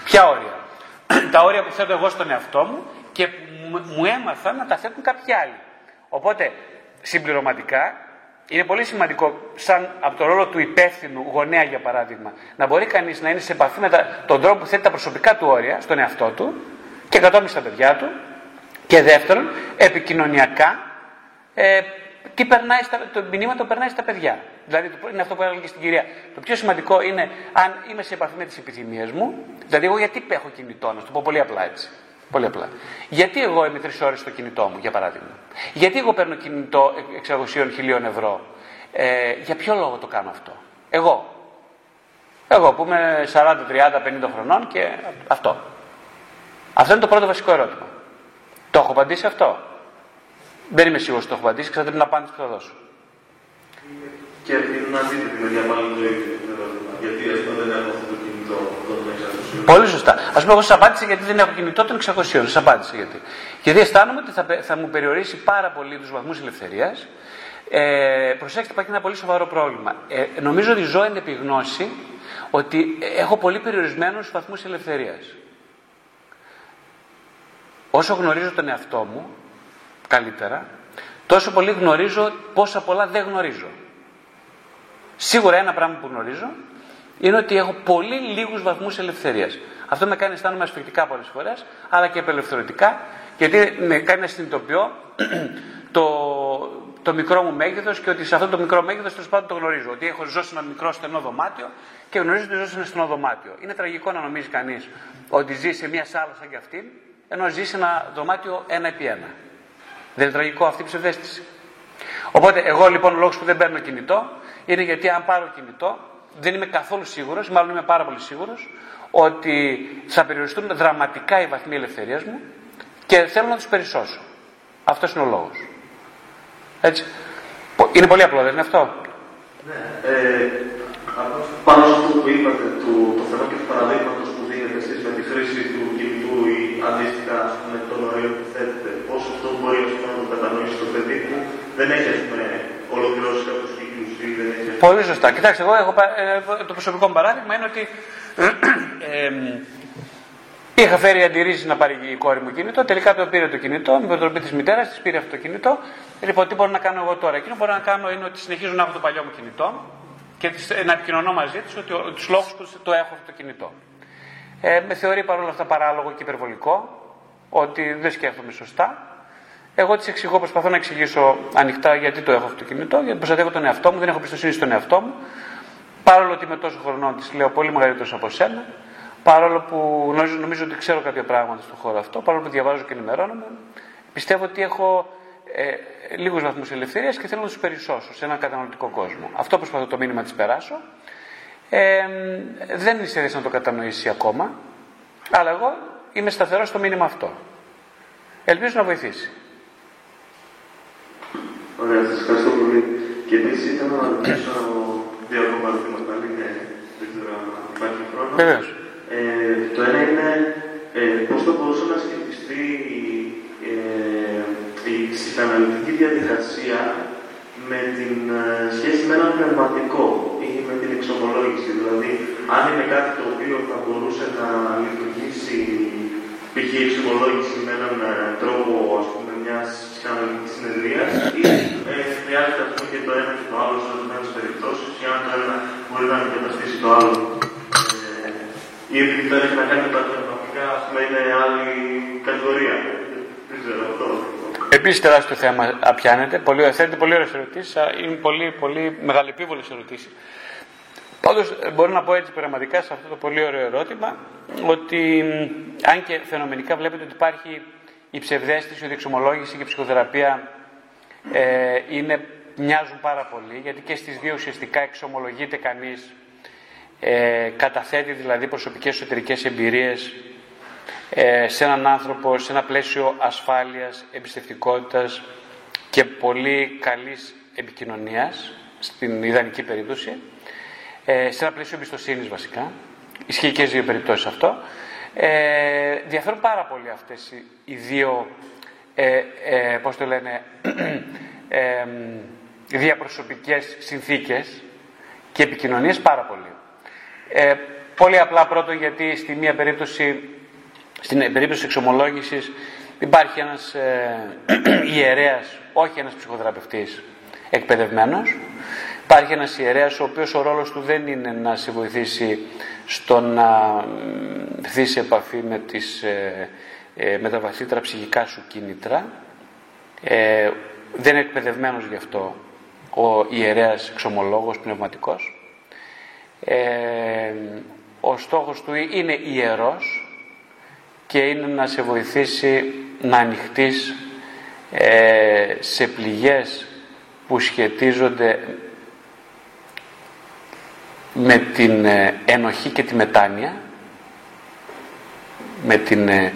Ποια όρια; τα όρια που θέτω εγώ στον εαυτό μου και που μου έμαθα να τα θέτουν κάποιοι άλλοι. Οπότε συμπληρωματικά είναι πολύ σημαντικό, σαν από το ρόλο του υπεύθυνου γονέα για παράδειγμα, να μπορεί κανείς να είναι σε επαφή με τον τρόπο που θέτει τα προσωπικά του όρια στον εαυτό του και κατόπιν στα παιδιά του. Και δεύτερον, επικοινωνιακά, ε, τι περνάει στα, το μηνύμα το περνάει στα παιδιά. Δηλαδή είναι αυτό που έλεγε και στην κυρία. Το πιο σημαντικό είναι αν είμαι σε επαφή με τις επιθυμίες μου, δηλαδή εγώ γιατί έχω κινητό, να το πω πολύ απλά έτσι. Πολύ απλά. Γιατί εγώ είμαι τρεις ώρες στο κινητό μου, για παράδειγμα; Γιατί εγώ παίρνω κινητό 600 ευρώ; Ε, για ποιο λόγο το κάνω αυτό; Εγώ. Εγώ που είμαι 40, 30, 50 χρονών και αυτό. Αυτό είναι το πρώτο βασικό ερώτημα. Το έχω απαντήσει αυτό; Δεν είμαι σίγουρος ότι το έχω απαντήσει, ξέρετε την απάντηση που θα δώσω.
Και από την αντίθετη μεριά, πάλι το ίδιο ερώτημα. Γιατί αυτό δεν έχω αυτό το κινητό των 600.
Πολύ σωστά. Α πούμε, εγώ σας απάντησα γιατί δεν έχω κινητό των 600. Σας απάντησα γιατί. Γιατί αισθάνομαι ότι θα, θα μου περιορίσει πάρα πολύ τους βαθμούς ελευθερίας. Ε, προσέξτε, υπάρχει ένα πολύ σοβαρό πρόβλημα. Ε, νομίζω ότι ζω εν επιγνώση ότι έχω πολύ περιορισμένους βαθμούς ελευθερίας. Όσο γνωρίζω τον εαυτό μου καλύτερα, τόσο πολύ γνωρίζω πόσα πολλά δεν γνωρίζω. Σίγουρα ένα πράγμα που γνωρίζω είναι ότι έχω πολύ λίγους βαθμούς ελευθερίας. Αυτό με κάνει αισθάνομαι ασφικτικά πολλές φορές, αλλά και απελευθερωτικά, γιατί με κάνει να συνειδητοποιώ το, το μικρό μου μέγεθος και ότι σε αυτό το μικρό μέγεθος τέλος πάντων το γνωρίζω. Ότι έχω ζώσει σε ένα μικρό στενό δωμάτιο και γνωρίζω ότι ζω σε ένα στενό δωμάτιο. Είναι τραγικό να νομίζει κανείς ότι ζει σε μια σάλα σαν και αυτή, ενώ ζει σε ένα δωμάτιο ένα επί ένα. Δεν είναι τραγικό αυτή η ψευδέστηση. Οπότε, εγώ λοιπόν ο λόγος που δεν παίρνω κινητό είναι γιατί αν πάρω κινητό, δεν είμαι καθόλου σίγουρος, μάλλον είμαι πάρα πολύ σίγουρος, ότι θα περιοριστούν δραματικά οι βαθμοί ελευθερίας μου και θέλω να τους περισσώσω. Αυτός είναι ο λόγος. Έτσι. Είναι πολύ απλό, δεν είναι αυτό;
Ναι. Ε, πάνω σε αυτό που είπατε, το, το θέμα και του παραδείγματος που δίνετε εσείς με τη χρήση του κινητού ή αντίστοιχα με τον όριο που θέτετε, πώ αυτό μπορεί να το κατανοήσει το παιδί που δεν έχει ας πούμε, ολοκληρώσει κάποιου κύκλου ή δεν έχει.
Πολύ σωστά. Κοιτάξτε, εγώ έχω, ε, το προσωπικό μου παράδειγμα είναι ότι ε, είχα φέρει αντιρρήσεις να πάρει η κόρη μου κινητό. Τελικά το πήρε το κινητό, με προτροπή της μητέρας της πήρε αυτό το κινητό. Λοιπόν, τι μπορώ να κάνω εγώ τώρα; Εκείνο που μπορώ να κάνω είναι ότι συνεχίζω να έχω το παλιό μου κινητό και να επικοινωνώ μαζί της ότι τους λόγους που το έχω αυτό το κινητό. Ε, με θεωρεί παρόλα αυτά παράλογο και υπερβολικό, ότι δεν σκέφτομαι σωστά. Εγώ τη εξηγώ, προσπαθώ να εξηγήσω ανοιχτά γιατί το έχω αυτό το κινητό, γιατί προστατεύω τον εαυτό μου, δεν έχω πιστοσύνη στον εαυτό μου. Παρόλο ότι είμαι τόσο χρονών τη λέω πολύ μεγαλύτερος από σένα, παρόλο που νομίζω, νομίζω ότι ξέρω κάποια πράγματα στον χώρο αυτό, παρόλο που διαβάζω και ενημερώνομαι, πιστεύω ότι έχω ε, λίγους βαθμούς ελευθερίας και θέλω να τους περισσώσω σε έναν κατανοητικό κόσμο. Αυτό προσπαθώ το μήνυμα της περάσω. Ε, δεν είναι σε να το κατανοήσει ακόμα, αλλά εγώ είμαι σταθερός στο μήνυμα αυτό. Ελπίζω να βοηθήσει.
Ωραία, σας ευχαριστώ πολύ. Και επίση ήθελα να ρωτήσω δύο ακόμα ερωτήματα, είναι, δεν ξέρω αν υπάρχει χρόνος.
Βεβαίως.
Ε, το ένα είναι ε, πώς θα μπορούσε να σχετιστεί ε, η ψυχαναλυτική διαδικασία με την ε, σχέση με έναν πνευματικό ή με την εξομολόγηση. Δηλαδή, αν είναι κάτι το οποίο θα μπορούσε να λειτουργήσει π.χ. η εξομολόγηση με έναν ε, τρόπο ας πούμε, μιας ψυχαναλυτικής συνεδρίας ή ε, χρειάζεται αυτό και το ένα και το άλλο σε ορισμένες περιπτώσεις, ή αν το ένα μπορεί να αντικαταστήσει το άλλο. Ε, ή επειδή το έχει να κάνει με τα πνευματικά, ας πούμε, είναι άλλη κατηγορία. Δεν ξέρω αυτό.
Επίσης, τεράστιο θέμα πιάνετε. Πολύ, θέλετε πολύ ωραίες ερωτήσεις. Είναι πολύ, πολύ μεγαλεπίβολες ερωτήσεις. Πάντως, ε, μπορώ να πω έτσι πραγματικά σε αυτό το πολύ ωραίο ερώτημα ότι αν και φαινομενικά βλέπετε ότι υπάρχει η ψευδέστηση, η εξομολόγηση και η ψυχοθεραπεία ε, είναι, μοιάζουν πάρα πολύ γιατί και στις δύο ουσιαστικά εξομολογείται κανείς ε, καταθέτει δηλαδή προσωπικές εσωτερικές εμπειρίες ε, σε έναν άνθρωπο, σε ένα πλαίσιο ασφάλειας, εμπιστευτικότητας και πολύ καλής επικοινωνίας, στην ιδανική περίπτωση, ε, σε ένα πλαίσιο εμπιστοσύνης βασικά. Ισχύει και στις δύο περιπτώσεις αυτό. Ε, διαφέρουν πάρα πολύ αυτές οι δύο, ε, ε, πώς το λένε, ε, διαπροσωπικές συνθήκες και επικοινωνίες πάρα πολύ. Ε, πολύ απλά πρώτον γιατί στη μία περίπτωση στην περίπτωση εξομολόγησης υπάρχει ένας ε, ιερέας, όχι ένας ψυχοθεραπευτής εκπαιδευμένος. Υπάρχει ένας ιερέας ο οποίος ο ρόλος του δεν είναι να σε βοηθήσει στο να έρθει σε επαφή με, τις, ε, ε, με τα βαθύτερα ψυχικά σου κίνητρα, ε, δεν είναι εκπαιδευμένος γι' αυτό ο ιερέας εξομολόγος πνευματικός. Ε, ο στόχος του είναι ιερός και είναι να σε βοηθήσει να ανοιχτείς ε, σε πληγές που σχετίζονται με την ε, ενοχή και τη μετάνοια με την, ε,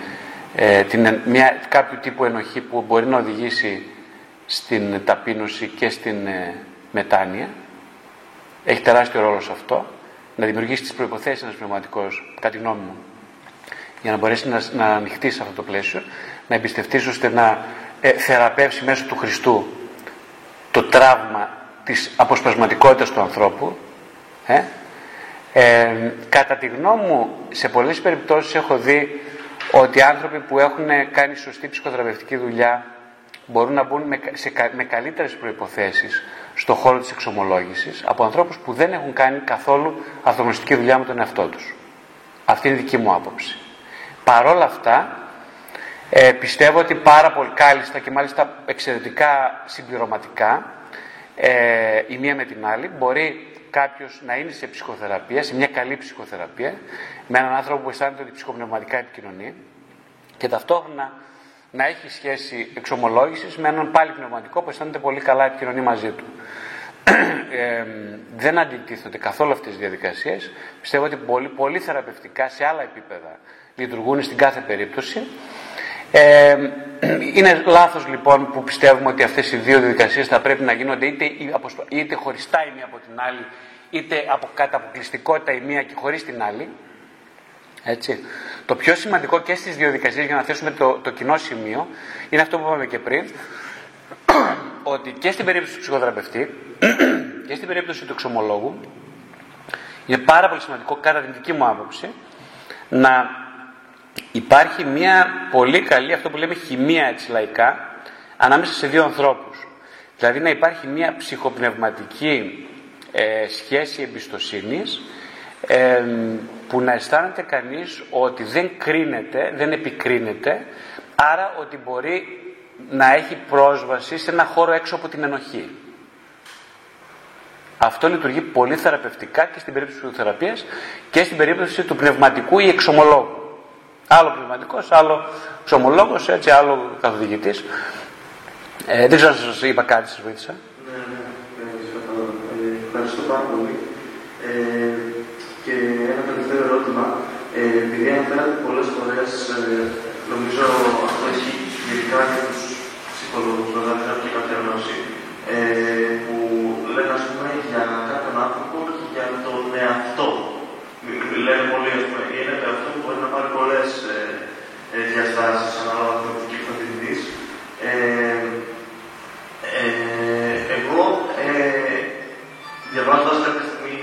ε, την, μια, κάποιο τύπου ενοχή που μπορεί να οδηγήσει στην ταπείνωση και στην μετάνοια. Έχει τεράστιο ρόλο σε αυτό. Να δημιουργήσει τις προϋποθέσεις ένας πνευματικός κατά τη γνώμη μου για να μπορέσει να, να ανοιχτεί σε αυτό το πλαίσιο να εμπιστευτείς ώστε να ε, θεραπεύσει μέσω του Χριστού το τραύμα της αποσπασματικότητας του ανθρώπου ε; Ε, κατά τη γνώμη μου σε πολλές περιπτώσεις έχω δει ότι άνθρωποι που έχουν κάνει σωστή ψυχοθεραπευτική δουλειά μπορούν να μπουν με, σε, με καλύτερες προϋποθέσεις στο χώρο της εξομολόγησης από ανθρώπους που δεν έχουν κάνει καθόλου αυτογνωστική δουλειά με τον εαυτό τους. Αυτή είναι η δική μου άποψη. Παρόλα αυτά, ε, πιστεύω ότι πάρα πολύ κάλλιστα και μάλιστα εξαιρετικά συμπληρωματικά ε, η μία με την άλλη μπορεί κάποιος να είναι σε ψυχοθεραπεία, σε μια καλή ψυχοθεραπεία με έναν άνθρωπο που αισθάνεται ότι ψυχοπνευματικά επικοινωνεί και ταυτόχρονα να έχει σχέση εξομολόγησης με έναν πάλι πνευματικό που αισθάνεται πολύ καλά επικοινωνεί μαζί του. Ε, δεν αντιτίθεται καθόλου αυτές τις διαδικασίες. Πιστεύω ότι πολύ, πολύ θεραπευτικά σε άλλα επίπεδα λειτουργούν στην κάθε περίπτωση. Ε, είναι λάθος λοιπόν που πιστεύουμε ότι αυτές οι δύο διαδικασίες θα πρέπει να γίνονται είτε, είτε χωριστά η μία από την άλλη, είτε από κατά αποκλειστικότητα η μία και χωρίς την άλλη. Έτσι. Το πιο σημαντικό και στις δύο διαδικασίες για να θέσουμε το, το κοινό σημείο είναι αυτό που είπαμε και πριν, ότι και στην περίπτωση του ψυχοθεραπευτή και στην περίπτωση του εξομολόγου είναι πάρα πολύ σημαντικό κατά την δική μου άποψη να υπάρχει μια πολύ καλή, αυτό που λέμε χημεία έτσι λαϊκά, ανάμεσα σε δύο ανθρώπους. Δηλαδή να υπάρχει μια ψυχοπνευματική ε, σχέση εμπιστοσύνης ε, που να αισθάνεται κανείς ότι δεν κρίνεται, δεν επικρίνεται, άρα ότι μπορεί να έχει πρόσβαση σε ένα χώρο έξω από την ενοχή. Αυτό λειτουργεί πολύ θεραπευτικά και στην περίπτωση του θεραπείας και στην περίπτωση του πνευματικού ή εξομολόγου. Άλλο πνευματικός, άλλο ξομολόγο, έτσι, άλλο καθοδηγητής. Ε, δεν ξέρω αν σας είπα κάτι, σας βοήθησα.
Ναι, ναι, ναι, ευχαριστώ πάρα πολύ. Ε, και ένα τελευταίο ερώτημα. Ε, επειδή αναφέρατε πολλές φορές, ε, νομίζω αυτό έχει ειδικά για τους ψυχολόγους, δηλαδή δεν έχει κάποια γνώση, ε, που λένε ας πούμε για κάποιον άνθρωπο και για τον εαυτό. Λένε πολύ, ας πούμε, είναι αυτό που μπορεί να πάρει πολλές ε, ε, διαστάσεις ανάλογα με το κύκλο διευθυντή. Ε, ε, εγώ ε, διαβάζοντας κάποια στιγμή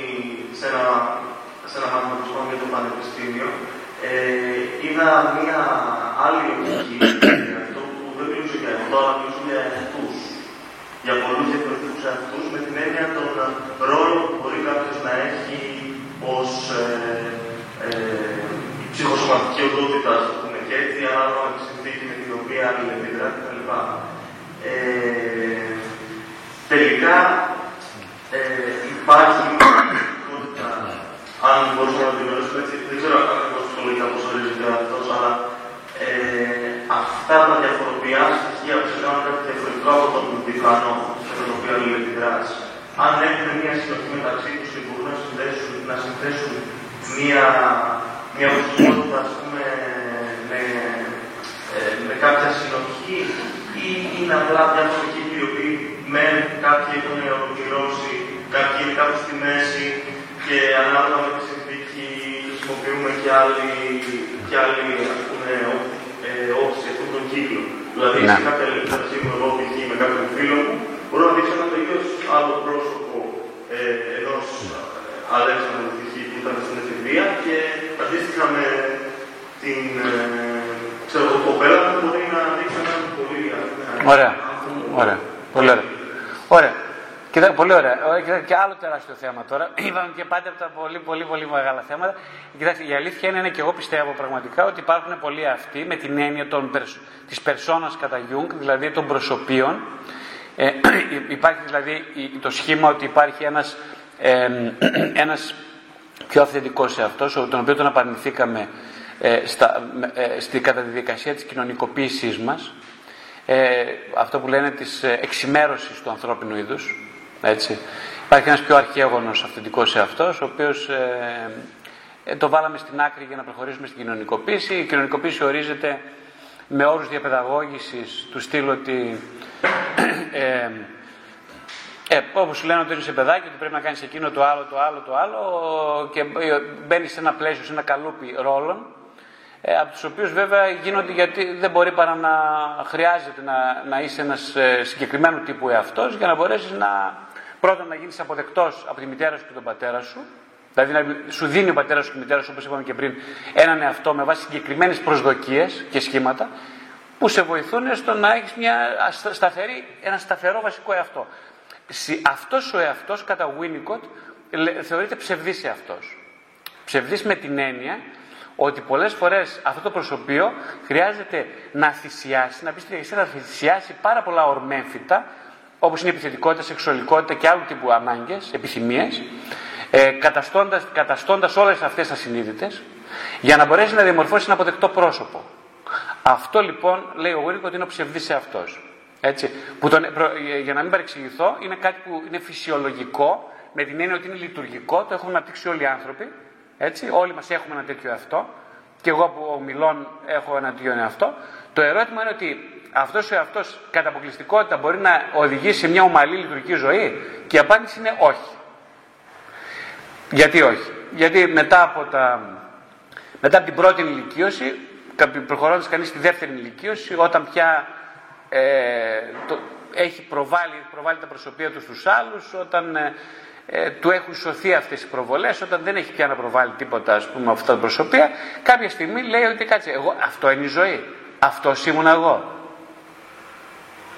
σε ένα, σε ένα μάθημα που για το Πανεπιστήμιο, ε, είδα μία άλλη οπτική για αυτό που δεν μιλούσε για αυτό, αλλά μιλούσε για εαυτούς. Για πολλούς διαφορετικούς εαυτούς, με την έννοια των ρόλων που μπορεί κάποιος να έχει ως ε, ε, ψυχοσωματική οντότητα, ας πούμε και έτσι, ανάλογα με τη συνθήκη με την οποία αλληλεπιδρά κτλ. Ε, τελικά ε, υπάρχει μια αν μπορούμε να την γνωρίσουμε έτσι, δεν ξέρω ακριβώς ψυχολογικά πώς ορίζεται αυτός, αλλά ε, αυτά τα διαφορετικά στοιχεία που σε κάνουν κάτι διαφορετικό από τον διπλανό με τον οποίο αλληλεπιδράς. Αν έχουν μια συνοχή μεταξύ τους και μπορούν να συνδέσουν, να συνθέσουν μια, μια προσωπικότητα, ας πούμε, με, ε, με κάποια συνοχή ή είναι απλά διάφοροι οι οποίοι μεν κάποιοι έχουν ολοκληρώσει, κάποιοι είναι κάπου στη μέση και ανάλογα με τη συνθήκη χρησιμοποιούμε και άλλοι, και άλλοι ας πούμε, ε, όψη αυτόν τον κύκλο. Δηλαδή, ναι. σε κάποια λεπτά σίγουρα εγώ π.χ. με κάποιον φίλο μου, μπορώ να δείξω ένα τελείω άλλο πρόσωπο ε, ενός Αλέξανδρου π.χ. που ήταν στην εφηβεία και αντίστοιχα με την ε, ξέρω, κοπέλα μου μπορεί να δείξει ένα πολύ
Ωραία. Ωραία. Πολύ ωραία. Ωραία. Κοίτα, πολύ ωραία. Και άλλο τεράστιο θέμα τώρα. Είπαμε και πάντα από τα πολύ, πολύ, πολύ μεγάλα θέματα. Κοιτάξτε, η αλήθεια είναι, και εγώ πιστεύω πραγματικά ότι υπάρχουν πολλοί αυτοί με την έννοια των, της περσόνας κατά Jung, δηλαδή των προσωπείων, Ε, υπάρχει δηλαδή το σχήμα ότι υπάρχει ένας, ε, ένας πιο αυθεντικός εαυτός, τον οποίο τον απαρνηθήκαμε ε, στα, ε, στη, κατά της διαδικασία της κοινωνικοποίησής μας, ε, αυτό που λένε της ε, εξημέρωσης του ανθρώπινου είδους. Έτσι. Υπάρχει ένας πιο αρχαίγονος αυθεντικός εαυτός, ο οποίος ε, ε, το βάλαμε στην άκρη για να προχωρήσουμε στην κοινωνικοποίηση. Η κοινωνικοποίηση ορίζεται με όρους διαπαιδαγώγησης του στυλ ότι ε, ε, όπως σου λένε ότι είσαι παιδάκι, ότι πρέπει να κάνεις εκείνο το άλλο, το άλλο, το άλλο και μπαίνεις σε ένα πλαίσιο, σε ένα καλούπι ρόλων ε, από τους οποίους βέβαια γίνονται γιατί δεν μπορεί παρά να χρειάζεται να, να είσαι ένας ε, συγκεκριμένο τύπου εαυτός για να μπορέσεις να πρώτα να γίνεις αποδεκτός από τη μητέρα σου και τον πατέρα σου δηλαδή να σου δίνει ο πατέρας σου και η μητέρα σου όπως είπαμε και πριν έναν εαυτό με βάση συγκεκριμένες προσδοκίες και σχήματα που σε βοηθούν στο να έχεις μια σταθερή, ένα σταθερό βασικό εαυτό. Αυτός ο εαυτός κατά Winnicott θεωρείται ψευδής εαυτός. Ψευδής με την έννοια ότι πολλές φορές αυτό το προσωπείο χρειάζεται να θυσιάσει, να πεις στη να θυσιάσει πάρα πολλά ορμέμφυτα, όπως είναι η επιθετικότητα, σεξουαλικότητα και άλλου τύπου ανάγκες, επιθυμίες, ε, καταστώντας, καταστώντας όλες αυτές ασυνείδητες, για να μπορέσει να διαμορφώσει ένα αποδεκτό πρόσωπο. Αυτό λοιπόν λέει ο Γουρίκο ότι είναι ο ψευδής εαυτός. Έτσι, που τον, για να μην παρεξηγηθώ, είναι κάτι που είναι φυσιολογικό, με την έννοια ότι είναι λειτουργικό, το έχουν αναπτύξει όλοι οι άνθρωποι, έτσι, όλοι μας έχουμε ένα τέτοιο εαυτό και εγώ που μιλών έχω ένα τέτοιο εαυτό. Το ερώτημα είναι ότι αυτός ο εαυτός κατά αποκλειστικότητα μπορεί να οδηγήσει σε μια ομαλή λειτουργική ζωή; Και η απάντηση είναι όχι. Γιατί όχι; Γιατί μετά από, τα, μετά από την πρώτη ηλικίωση, προχωρώντας κανείς στη δεύτερη ηλικίωση, όταν πια ε, το, έχει προβάλλει, προβάλλει τα προσωπία του στους άλλους, όταν ε, ε, του έχουν σωθεί αυτές οι προβολές όταν δεν έχει πια να προβάλλει τίποτα ας πούμε αυτά τα προσωπία κάποια στιγμή λέει ότι κάτσε εγώ, αυτό είναι η ζωή. Αυτός ήμουν εγώ.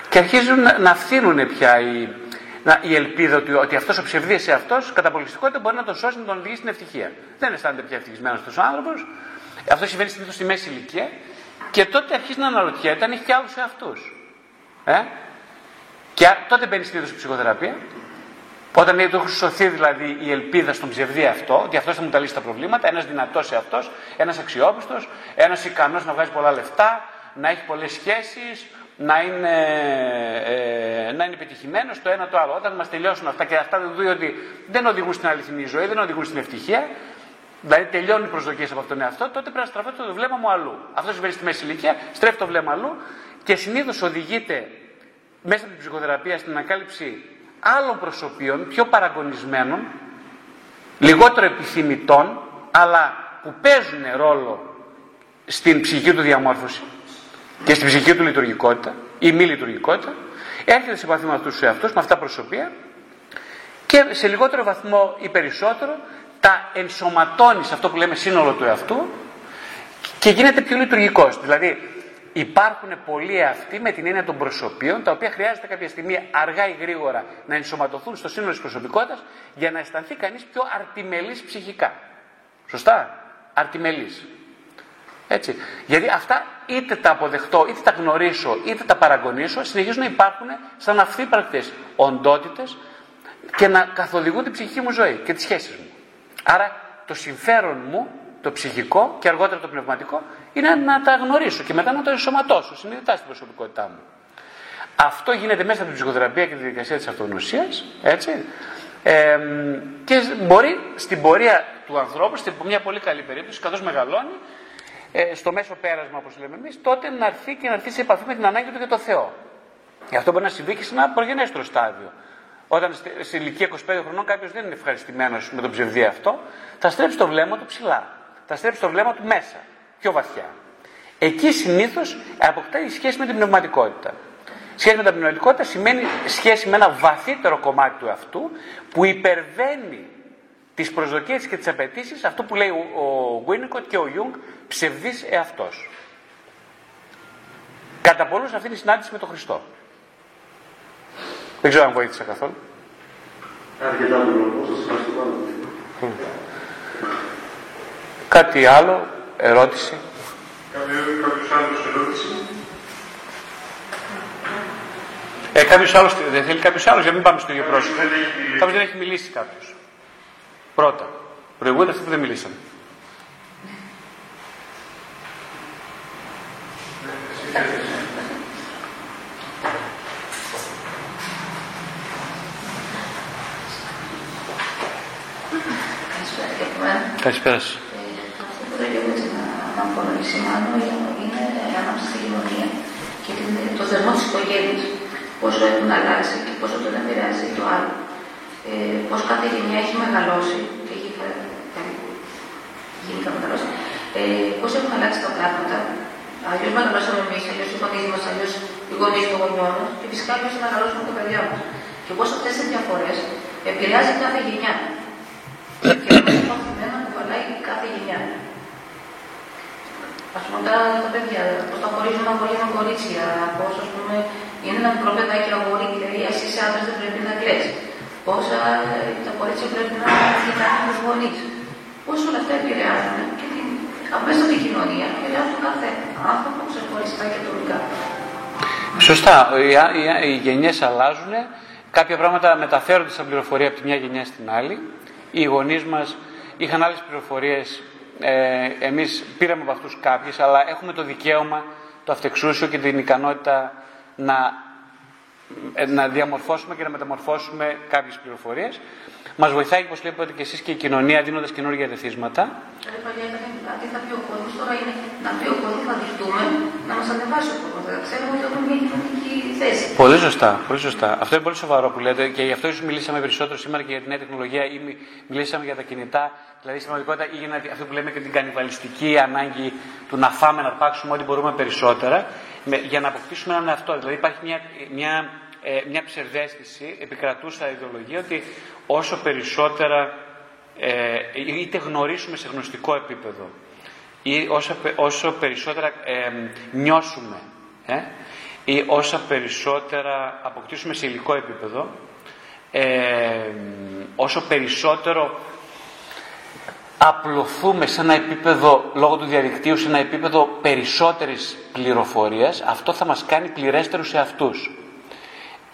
Και αρχίζουν να, να φθήνουν πια η, να, η ελπίδα ότι, ότι αυτός ο ψευδής αυτός κατά πολιτιστικότητα μπορεί να τον σώσει να τον οδηγήσει στην ευτυχία. Δεν αισθάνεται πια ευτυχισμένος αυτός ο άνθρωπος. Αυτό συμβαίνει συνήθως στη μέση ηλικία. Και τότε αρχίζει να αναρωτιέται αν έχει και άλλους εαυτούς ε; και τότε μπαίνει συνήθως η ψυχοθεραπεία όταν λέει, του έχει σωθεί δηλαδή η ελπίδα στον ψευδή αυτό, ότι αυτός θα μου τα λύσει τα προβλήματα, ένας δυνατός εαυτό, ένας αξιόπιστος, ένας ικανός να βγάζει πολλά λεφτά, να έχει πολλές σχέσεις, να είναι, ε, να είναι επιτυχημένος το ένα το άλλο. Όταν μας τελειώσουν αυτά και αυτά δεν δει ότι δεν οδηγούν στην αληθινή ζωή, δεν οδηγούν στην ευτυχία, δηλαδή τελειώνουν οι προσδοκίες από αυτόν τον εαυτό, τότε πρέπει να στραφώ το βλέμμα μου αλλού. Αυτό συμβαίνει στη μέση ηλικία, στρέφει το βλέμμα αλλού και συνήθως οδηγείται μέσα από την ψυχοθεραπεία στην ανακάλυψη άλλων προσωπείων, πιο παραγωνισμένων, λιγότερο επιθυμητών, αλλά που παίζουν ρόλο στην ψυχική του διαμόρφωση και στην ψυχική του λειτουργικότητα ή μη λειτουργικότητα, έρχεται σε επαφή με αυτούς τους εαυτούς, με αυτά τα προσωπία και σε λιγότερο βαθμό ή περισσότερο τα ενσωματώνεις σε αυτό που λέμε σύνολο του εαυτού και γίνεται πιο λειτουργικός. Δηλαδή Υπάρχουν πολλοί αυτοί με την έννοια των προσωπείων, τα οποία χρειάζεται κάποια στιγμή αργά ή γρήγορα να ενσωματωθούν στο σύνολο της προσωπικότητας για να αισθανθεί κανείς πιο αρτιμελής ψυχικά. Σωστά; Αρτιμελής. Έτσι. Γιατί αυτά είτε τα αποδεχτώ, είτε τα γνωρίσω, είτε τα παραγωνίσω, συνεχίζουν να υπάρχουν σαν αυθύπαρκτε οντότητες και να καθοδηγούν την ψυχική μου ζωή και τις σχέσεις μου. Άρα το συμφέρον μου το ψυχικό και αργότερα το πνευματικό είναι να τα γνωρίσω και μετά να το ενσωματώσω συνειδητά στην προσωπικότητά μου. Αυτό γίνεται μέσα από την ψυχοθεραπεία και τη διαδικασία της αυτογνωσίας, έτσι. Ε, και μπορεί στην πορεία του ανθρώπου, στην μια πολύ καλή περίπτωση, καθώς μεγαλώνει, ε, στο μέσο πέρασμα, όπως λέμε εμείς, τότε να έρθει και να έρθει σε επαφή με την ανάγκη του για το Θεό. Και αυτό μπορεί να συμβεί και σε ένα προγενέστερο στάδιο. Όταν σε ηλικία 25 χρονών κάποιος δεν είναι ευχαριστημένος με τον ψευδί αυτό, θα στρέψει το βλέμμα του ψηλά θα στρέψει το βλέμμα του μέσα, πιο βαθιά. Εκεί συνήθως αποκτάει σχέση με την πνευματικότητα. Σχέση με την πνευματικότητα σημαίνει σχέση με ένα βαθύτερο κομμάτι του αυτού που υπερβαίνει τις προσδοκίες και τις απαιτήσεις, αυτό που λέει ο Winnicott και ο Jung, ψευδής εαυτός. Κατά πολλούς αυτή είναι η συνάντηση με τον Χριστό. Δεν ξέρω αν βοήθησα καθόλου.
Αρκετά πολύ. Σας ευχαριστώ πάρα πολύ.
Κάτι άλλο, ερώτηση.
Κάποιος άλλος ερώτηση.
Ε, κάποιος άλλος δεν θέλει κάποιος άλλος για να μην πάμε στο ίδιο πρόσωπο.
δεν έχει μιλήσει.
Κάποιος δεν έχει μιλήσει κάποιος. Πρώτα. Προηγούνται αυτοί που δεν μιλήσαν.
Καλησπέρα και από μένα.
Καλησπέρα σας.
Ε, Αυτό που δεν λέω έτσι να, να πω να επισημάνω είναι ανάμεσα στη κοινωνία και την, το θερμό της οικογένειας. Πόσο έχουν αλλάξει και πόσο τον επηρεάζει το άλλο. Ε, Πώς κάθε γενιά έχει μεγαλώσει και έχει κα- κα- γενικά μεγαλώσει. Ε, Πώς έχουν αλλάξει τα πράγματα. Αλλιώς μεγαλώσαμε εμείς, αλλιώς οι γονείς μας, αλλιώς οι γονείς των γονιών μας και φυσικά αλλιώς μεγαλώσουμε τα παιδιά μας. Και πώς αυτές οι διαφορές επηρεάζει κάθε γενιά. Και αυτό μαθημένα που βαλάει κάθε γενιά. Α πούμε τα, τα παιδιά, πώ τα χωρίζουν αγόρια με κορίτσια, πώς ας πούμε είναι ένα μικρό παιδάκι αγόρι και λέει εσύ είσαι άντρας δεν πρέπει να κλαις. Πόσα ε, τα κορίτσια πρέπει να κοιτάνε του γονείς. Πώς όλα αυτά επηρεάζουν και την αμέσως κοινωνία, επηρεάζουν κάθε άνθρωπο ξεχωριστά και ατομικά.
Σωστά. Οι, οι, οι γενιές αλλάζουν. Κάποια πράγματα μεταφέρονται σαν πληροφορία από τη μια γενιά στην άλλη. Οι γονείς μας είχαν άλλες πληροφορίες. Ε, Εμείς πήραμε από αυτούς κάποιε, αλλά έχουμε το δικαίωμα, το αυτεξούσιο και την ικανότητα να, ε, να διαμορφώσουμε και να μεταμορφώσουμε κάποιες πληροφορίες. Μας βοηθάει, όπως λέτε και εσείς, και η κοινωνία δίνοντας καινούργια ρεθίσματα.
Δηλαδή παλιά ήταν κάτι θα πει ο κόσμος, τώρα είναι να πει ο κόσμος να δειχτούμε, να μας ανεβάσει ο κόσμος. Να ξέρουμε ότι έχουμε μια κοινωνική θέση.
Πολύ σωστά, πολύ σωστά. Αυτό είναι πολύ σοβαρό που λέτε και γι' αυτό ίσως μιλήσαμε περισσότερο σήμερα και για τη νέα τεχνολογία ή μι- μιλήσαμε για τα κινητά. Δηλαδή στην πραγματικότητα ή για να- αυτό που λέμε και την κανιβαλιστική ανάγκη του να φάμε, να αρπάξουμε ό,τι μπορούμε περισσότερα με- για να αποκτήσουμε έναν εαυτό. Δηλαδή υπάρχει μια, μια, ε, μια ψευδέστηση, επικρατούσα ιδεολογία ότι όσο περισσότερα ε, είτε γνωρίσουμε σε γνωστικό επίπεδο ή όσο, πε- όσο περισσότερα ε, νιώσουμε ε, ή όσα περισσότερα αποκτήσουμε σε υλικό επίπεδο ε, όσο περισσότερο απλωθούμε σε ένα επίπεδο λόγω του διαδικτύου σε ένα επίπεδο περισσότερης πληροφορίας αυτό θα μας κάνει πληρέστερους σε αυτούς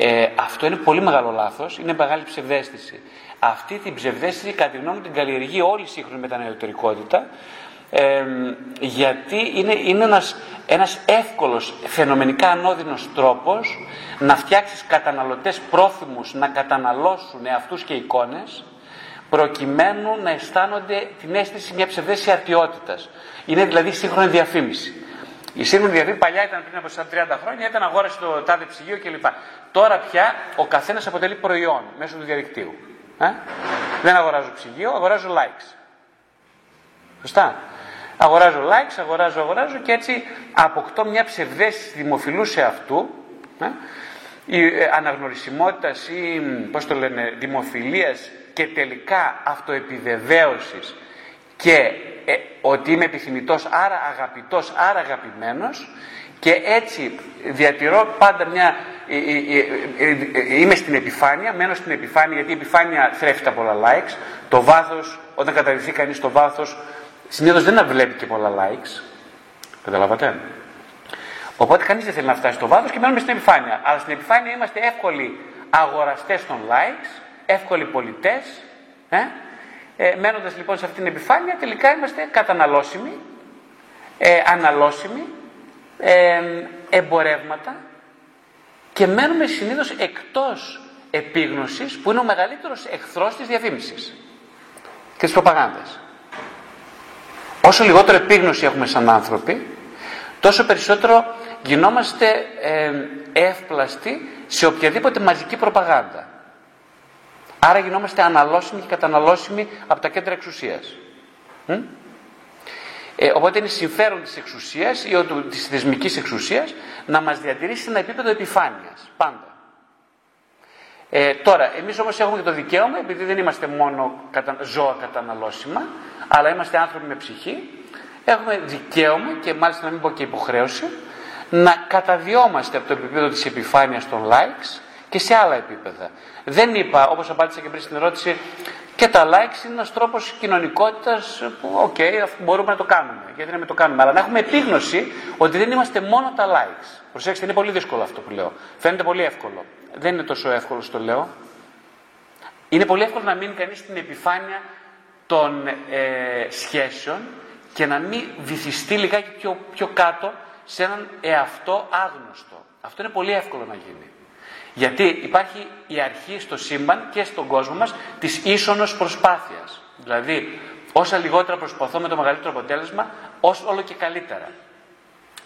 ε, αυτό είναι πολύ μεγάλο λάθος, είναι μεγάλη ψευδέστηση. Αυτή την ψευδέστηση, κατά τη γνώμη μου, την καλλιεργεί όλη η σύγχρονη μετανεωτερικότητα, ε, γιατί είναι, είναι ένας, ένας εύκολος, φαινομενικά ανώδυνος τρόπος να φτιάξεις καταναλωτές πρόθυμους να καταναλώσουν αυτούς και εικόνες, προκειμένου να αισθάνονται την αίσθηση μια ψευδέστηση αρτιότητας. Είναι δηλαδή σύγχρονη διαφήμιση. Η σύγχρονη διαφήμιση παλιά ήταν πριν από 30 χρόνια, ήταν αγόρασε το τάδε ψυγείο κλπ. Τώρα πια ο καθένας αποτελεί προϊόν μέσω του διαδικτύου. Ε; Δεν αγοράζω ψυγείο, αγοράζω likes. Σωστά. Αγοράζω likes, αγοράζω, αγοράζω και έτσι αποκτώ μια ψευδέστηση δημοφιλού σε αυτού. Ε; Η ε, αναγνωρισιμότητας ή, πώς το λένε, δημοφιλίας και τελικά αυτοεπιδεβαίωσης και ε, ότι είμαι επιθυμητός, άρα αγαπητός, άρα αγαπημένος και έτσι διατηρώ πάντα μια... ε, ε, ε, ε, είμαι στην επιφάνεια, μένω στην επιφάνεια γιατί η επιφάνεια θρέφει τα πολλά likes. Το βάθος, όταν καταδειχθεί κανείς στο βάθος, συνήθως δεν βλέπει και πολλά likes. Καταλάβατε; Οπότε κανείς δεν θέλει να φτάσει στο βάθος και μένουμε στην επιφάνεια. Αλλά στην επιφάνεια είμαστε εύκολοι αγοραστές των likes, εύκολοι πολιτές, ε; Ε, μένοντας λοιπόν σε αυτήν την επιφάνεια τελικά είμαστε καταναλώσιμοι, ε, αναλώσιμοι, ε, εμπορεύματα και μένουμε συνήθως εκτός επίγνωσης που είναι ο μεγαλύτερος εχθρός της διαφήμισης και της προπαγάνδας. Όσο λιγότερο επίγνωση έχουμε σαν άνθρωποι, τόσο περισσότερο γινόμαστε ε, εύπλαστοι σε οποιαδήποτε μαζική προπαγάνδα. Άρα γινόμαστε αναλώσιμοι και καταναλώσιμοι από τα κέντρα εξουσίας. Μ; Ε, οπότε είναι συμφέρον της εξουσίας ή ο- της θεσμικής εξουσίας να μας διατηρήσει σε ένα επίπεδο επιφάνειας. Πάντα. Ε, τώρα, εμείς όμως έχουμε και το δικαίωμα, επειδή δεν είμαστε μόνο κατα... ζώα καταναλώσιμα, αλλά είμαστε άνθρωποι με ψυχή, έχουμε δικαίωμα και μάλιστα να μην πω και υποχρέωση, να καταδιόμαστε από το επίπεδο της επιφάνειας των likes και σε άλλα επίπεδα. Δεν είπα, όπως απάντησα και πριν στην ερώτηση, Και τα likes είναι ένας τρόπος κοινωνικότητας που, OK, okay, μπορούμε να το κάνουμε. Γιατί να μην το κάνουμε. Αλλά να έχουμε επίγνωση ότι δεν είμαστε μόνο τα likes. Προσέξτε, είναι πολύ δύσκολο αυτό που λέω. Φαίνεται πολύ εύκολο. Δεν είναι τόσο εύκολο, το λέω. Είναι πολύ εύκολο να μείνει κανείς στην επιφάνεια των ε, σχέσεων και να μην βυθιστεί λιγάκι πιο, πιο κάτω σε έναν εαυτό άγνωστο. Αυτό είναι πολύ εύκολο να γίνει. Γιατί υπάρχει η αρχή στο σύμπαν και στον κόσμο μας της ίσονος προσπάθειας. Δηλαδή, όσα λιγότερα προσπαθώ με το μεγαλύτερο αποτέλεσμα, όσο όλο και καλύτερα.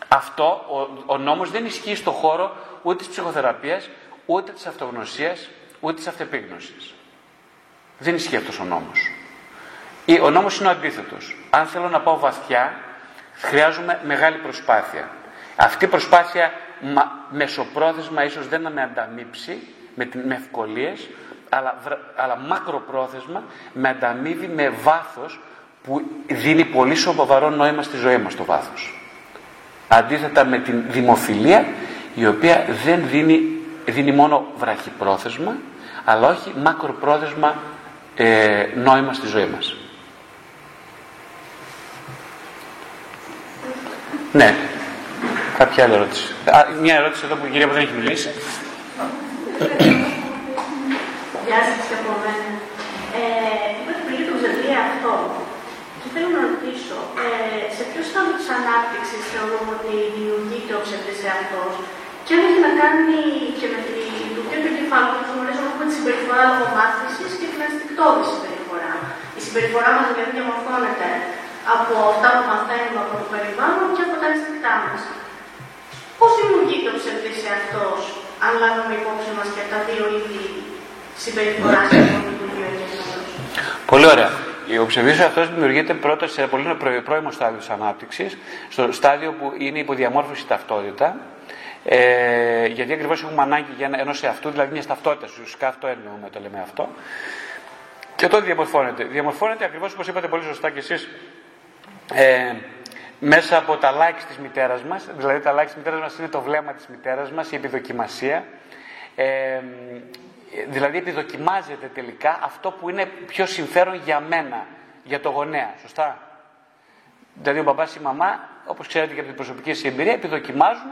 Αυτό, ο, ο νόμος δεν ισχύει στο χώρο ούτε της ψυχοθεραπείας, ούτε της αυτογνωσίας, ούτε της αυτεπίγνωσης. Δεν ισχύει αυτός ο νόμος. Ο νόμος είναι ο αντίθετος. Αν θέλω να πάω βαθιά, χρειάζομαι μεγάλη προσπάθεια. Αυτή η προσπάθεια μα, μεσοπρόθεσμα ίσως δεν να με ανταμείψει με, με ευκολίες, αλλά, αλλά μακροπρόθεσμα με ανταμείβει με βάθος που δίνει πολύ σοβαρό νόημα στη ζωή μας το βάθος. Αντίθετα με την δημοφιλία η οποία δεν δίνει, δίνει μόνο βραχυπρόθεσμα αλλά όχι μακροπρόθεσμα ε, νόημα στη ζωή μας. Ναι. Κάποια άλλη ερώτηση. Α, μια ερώτηση εδώ που η κυρία που δεν έχει μιλήσει.
Γεια σας και από μένα. Ε, είπατε πριν το βιβλίο αυτό. Και θέλω να ρωτήσω, ε, σε ποιος στάδιο της ανάπτυξης θεωρούμε ότι δημιουργείται ο ψευδής εαυτός και αν έχει να κάνει και με τη λειτουργία του εγκεφάλου που γνωρίζουμε έχουμε τη συμπεριφορά λογομάθησης και την αστικτόδη συμπεριφορά. Η συμπεριφορά μας δηλαδή διαμορφώνεται από αυτά που μαθαίνουμε από το περιβάλλον και από τα αισθητά μας. Πώς δημιουργείται ο ψευδή εαυτό, αν λάβουμε υπόψη μας και τα δύο είδη συμπεριφοράς και λειτουργία
Πολύ ωραία. Ο ψευδή εαυτό δημιουργείται πρώτα σε πολύ πρώιμο στάδιο της ανάπτυξης, στο στάδιο που είναι υποδιαμόρφωση ταυτότητα. Ε, γιατί ακριβώς έχουμε ανάγκη για ενός εαυτού, δηλαδή μιας ταυτότητας. Ουσιαστικά αυτό εννοούμε, το λέμε αυτό. Και τότε διαμορφώνεται. Διαμορφώνεται ακριβώς όπως είπατε πολύ σωστά κι εσείς ε, μέσα από τα likes της μητέρας μας, δηλαδή τα likes της μητέρας μας είναι το βλέμμα της μητέρας μας, η επιδοκιμασία, ε, δηλαδή επιδοκιμάζεται τελικά αυτό που είναι πιο συμφέρον για μένα, για το γονέα, σωστά; Δηλαδή ο μπαμπάς ή η μαμά, όπως ξέρετε και από την προσωπική σας εμπειρία, επιδοκιμάζουν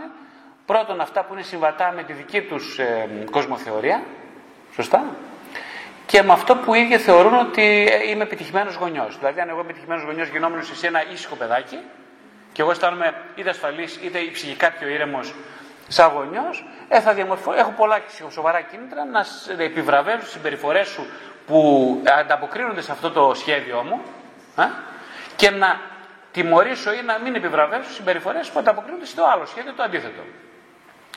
πρώτον αυτά που είναι συμβατά με τη δική τους ε, κοσμοθεωρία, σωστά, και με αυτό που οι ίδιοι θεωρούν ότι ε, είμαι επιτυχημένος γονιός. Δηλαδή, αν εγώ είμαι επιτυχημένος γονιός, γινόμενος σε ένα ήσυχο παιδάκι, και εγώ αισθάνομαι είτε ασφαλής είτε ψυχικά πιο ήρεμος σαν γονιός, ε, θα διαμορφώ... έχω πολλά σοβαρά κίνητρα να επιβραβεύσω τις συμπεριφορές σου που ανταποκρίνονται σε αυτό το σχέδιό μου ε, και να τιμωρήσω ή να μην επιβραβεύσω συμπεριφορές που ανταποκρίνονται στο άλλο σχέδιο, το αντίθετο.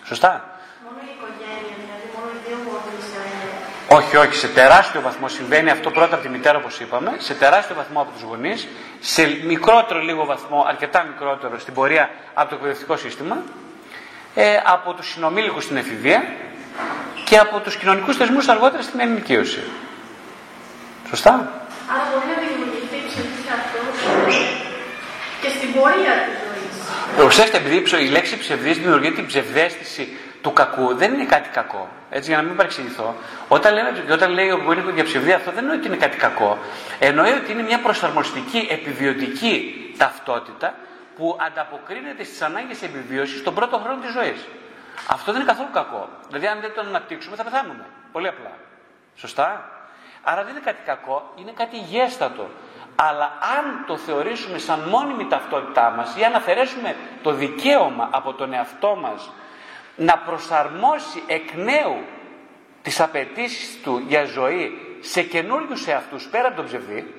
Σωστά;
Μόνο η οικογένεια, δηλαδή μόνο οι δύο
όχι, όχι, σε τεράστιο βαθμό συμβαίνει αυτό πρώτα από τη μητέρα όπως είπαμε, σε τεράστιο βαθμό από τους γονείς, σε μικρότερο λίγο βαθμό, αρκετά μικρότερο στην πορεία από το εκπαιδευτικό σύστημα, ε, από τους συνομήλικους στην εφηβεία και από τους κοινωνικούς θεσμούς αργότερα στην ενηλικίωση. Σωστά;
Άρα μπορεί να δημιουργηθεί ψευδής και στην πορεία της ζωής.
Προσέξτε, επειδή η λέξη ψευδής δημιουργεί την ψευδέστηση του κακού δεν είναι κάτι κακό. Έτσι, για να μην παρεξηγηθώ. Όταν, λέμε, όταν λέει ο Γκόνικο για ψευδία, αυτό δεν εννοεί ότι είναι κάτι κακό. Εννοεί ότι είναι μια προσαρμοστική, επιβιωτική ταυτότητα που ανταποκρίνεται στις ανάγκες επιβίωσης στον πρώτο χρόνο της ζωής. Αυτό δεν είναι καθόλου κακό. Δηλαδή, αν δεν το αναπτύξουμε, θα πεθάνουμε. Πολύ απλά. Σωστά; Άρα δεν είναι κάτι κακό, είναι κάτι γέστατο. Αλλά αν το θεωρήσουμε σαν μόνιμη ταυτότητά μας ή αν αφαιρέσουμε το δικαίωμα από τον εαυτό μας να προσαρμόσει εκ νέου τις απαιτήσεις του για ζωή σε καινούριους εαυτούς πέρα από τον ψευδή,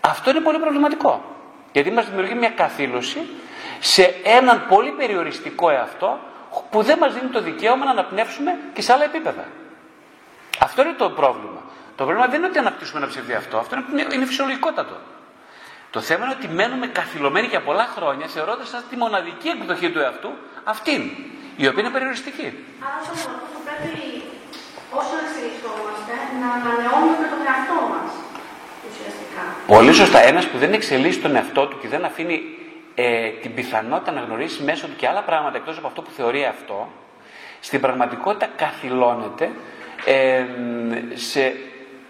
αυτό είναι πολύ προβληματικό. Γιατί μας δημιουργεί μια καθήλωση σε έναν πολύ περιοριστικό εαυτό που δεν μας δίνει το δικαίωμα να αναπνεύσουμε και σε άλλα επίπεδα. Αυτό είναι το πρόβλημα. Το πρόβλημα δεν είναι ότι αναπτύσσουμε ένα ψευδή αυτό, αυτό είναι, είναι φυσιολογικότατο. Το θέμα είναι ότι μένουμε καθυλωμένοι για πολλά χρόνια θεωρώντας τη μοναδική εκδοχή του εαυτού αυτήν η οποία είναι περιοριστική.
Άρα αυτό θα πρέπει όσο εξελισσόμαστε να ανανεώνουμε τον εαυτό μας. Ουσιαστικά.
Πολύ σωστά. Ένας που δεν εξελίσσει τον εαυτό του και δεν αφήνει ε, την πιθανότητα να γνωρίσει μέσω του και άλλα πράγματα εκτός από αυτό που θεωρεί αυτό, στην πραγματικότητα καθυλώνεται ε, σε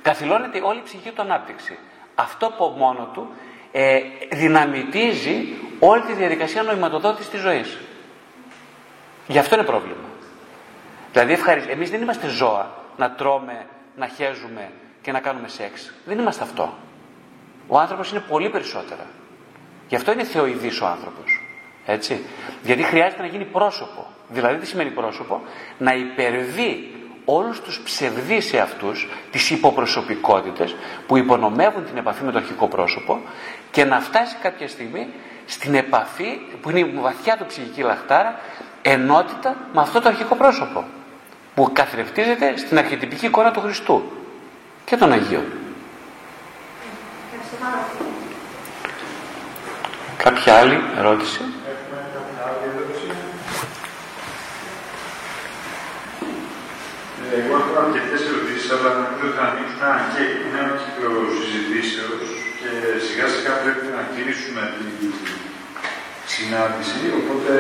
Καθυλώνεται όλη η ψυχική του ανάπτυξη. Αυτό από μόνο του ε, δυναμητίζει όλη τη διαδικασία νοηματοδότησης της ζωής. Γι' αυτό είναι πρόβλημα. Δηλαδή ευχαριστώ. Εμείς δεν είμαστε ζώα να τρώμε, να χέζουμε και να κάνουμε σεξ. Δεν είμαστε αυτό. Ο άνθρωπος είναι πολύ περισσότερα. Γι' αυτό είναι θεοειδής ο άνθρωπος. Έτσι. Γιατί χρειάζεται να γίνει πρόσωπο. Δηλαδή τι σημαίνει πρόσωπο; Να υπερβεί όλους τους ψευδείς εαυτούς, τις υποπροσωπικότητες που υπονομεύουν την επαφή με το αρχικό πρόσωπο και να φτάσει κάποια στιγμή στην επαφή που είναι η βαθιά του ψυχική λαχτάρα ενότητα με αυτό το αρχικό πρόσωπο που καθρεφτίζεται στην αρχιτυπική εικόνα του Χριστού και των Αγίων. Κάποια άλλη ερώτηση;
Εγώ έχω αρκετές ερωτήσεις, αλλά νομίζω ότι θα ανοίξουμε ένα και νέο κύκλο συζητήσεως και σιγά σιγά πρέπει να κλείσουμε την συνάντηση. Οπότε